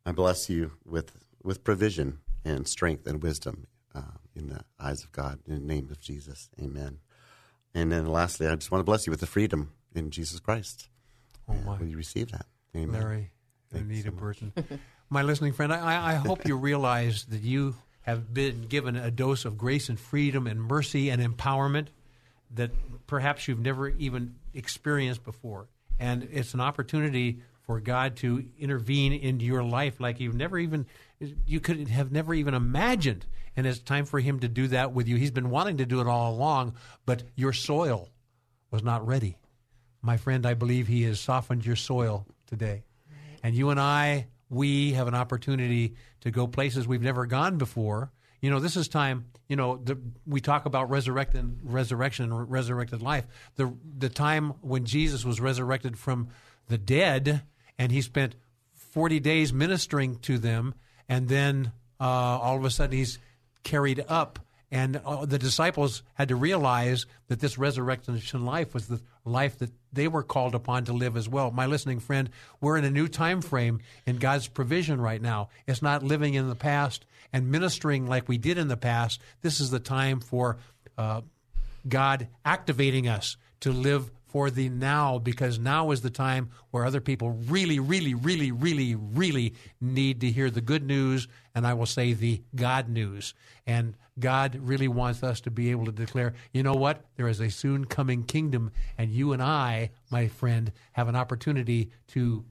I bless you with, with provision and strength and wisdom uh, in the eyes of God in the name of Jesus. Amen. And then lastly, I just want to bless you with the freedom in Jesus Christ. Oh my! Will you receive that? Amen. Larry, Anita so. Burton. My listening friend, I, I hope you realize that you have been given a dose of grace and freedom and mercy and empowerment that perhaps you've never even experienced before. And it's an opportunity for God to intervene into your life like you've never even you could have never even imagined. And it's time for him to do that with you. He's been wanting to do it all along, but your soil was not ready. My friend, I believe he has softened your soil today. And you and I, we have an opportunity to go places we've never gone before. You know, this is time. You know, the, we talk about resurrected, resurrection, and resurrected life. The the time when Jesus was resurrected from the dead, and he spent forty days ministering to them, and then uh, all of a sudden he's carried up and uh, the disciples had to realize that this resurrection life was the life that they were called upon to live as well. My listening friend, we're in a new time frame in God's provision right now. It's not living in the past and ministering like we did in the past. This is the time for uh, God activating us to live for the now because now is the time where other people really, really, really, really, really need to hear the good news, and I will say the God news. And God really wants us to be able to declare, you know what? There is a soon coming kingdom, and you and I, my friend, have an opportunity to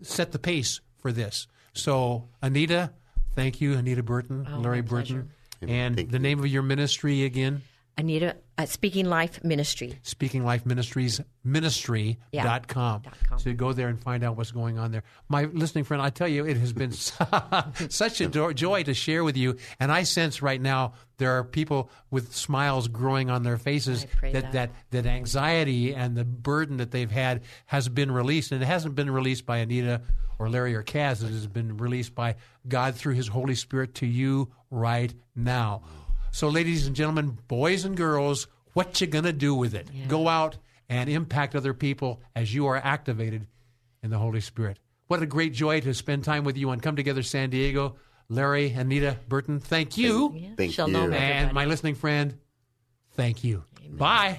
set the pace for this. So, Anita, thank you, Anita Burton, Oh, Larry my pleasure. Burton. And Thank the name of your ministry again? Anita, uh, Speaking Life Ministry. Speaking Life Ministries ministry.com. Yeah, dot com. dot com. So you go there and find out what's going on there. My listening friend, I tell you, it has been such a do- joy to share with you. And I sense right now there are people with smiles growing on their faces that, that. that that anxiety and the burden that they've had has been released. And it hasn't been released by Anita or Larry or Cass. It has been released by God through His Holy Spirit to you right now. So, ladies and gentlemen, boys and girls, what you gonna do with it? Go out and impact other people as you are activated in the Holy Spirit. What a great joy to spend time with you on Come Together San Diego. Larry, Anita, Burton, thank you. Yeah, Thank Shalom, you. And my listening friend, thank you. Bye.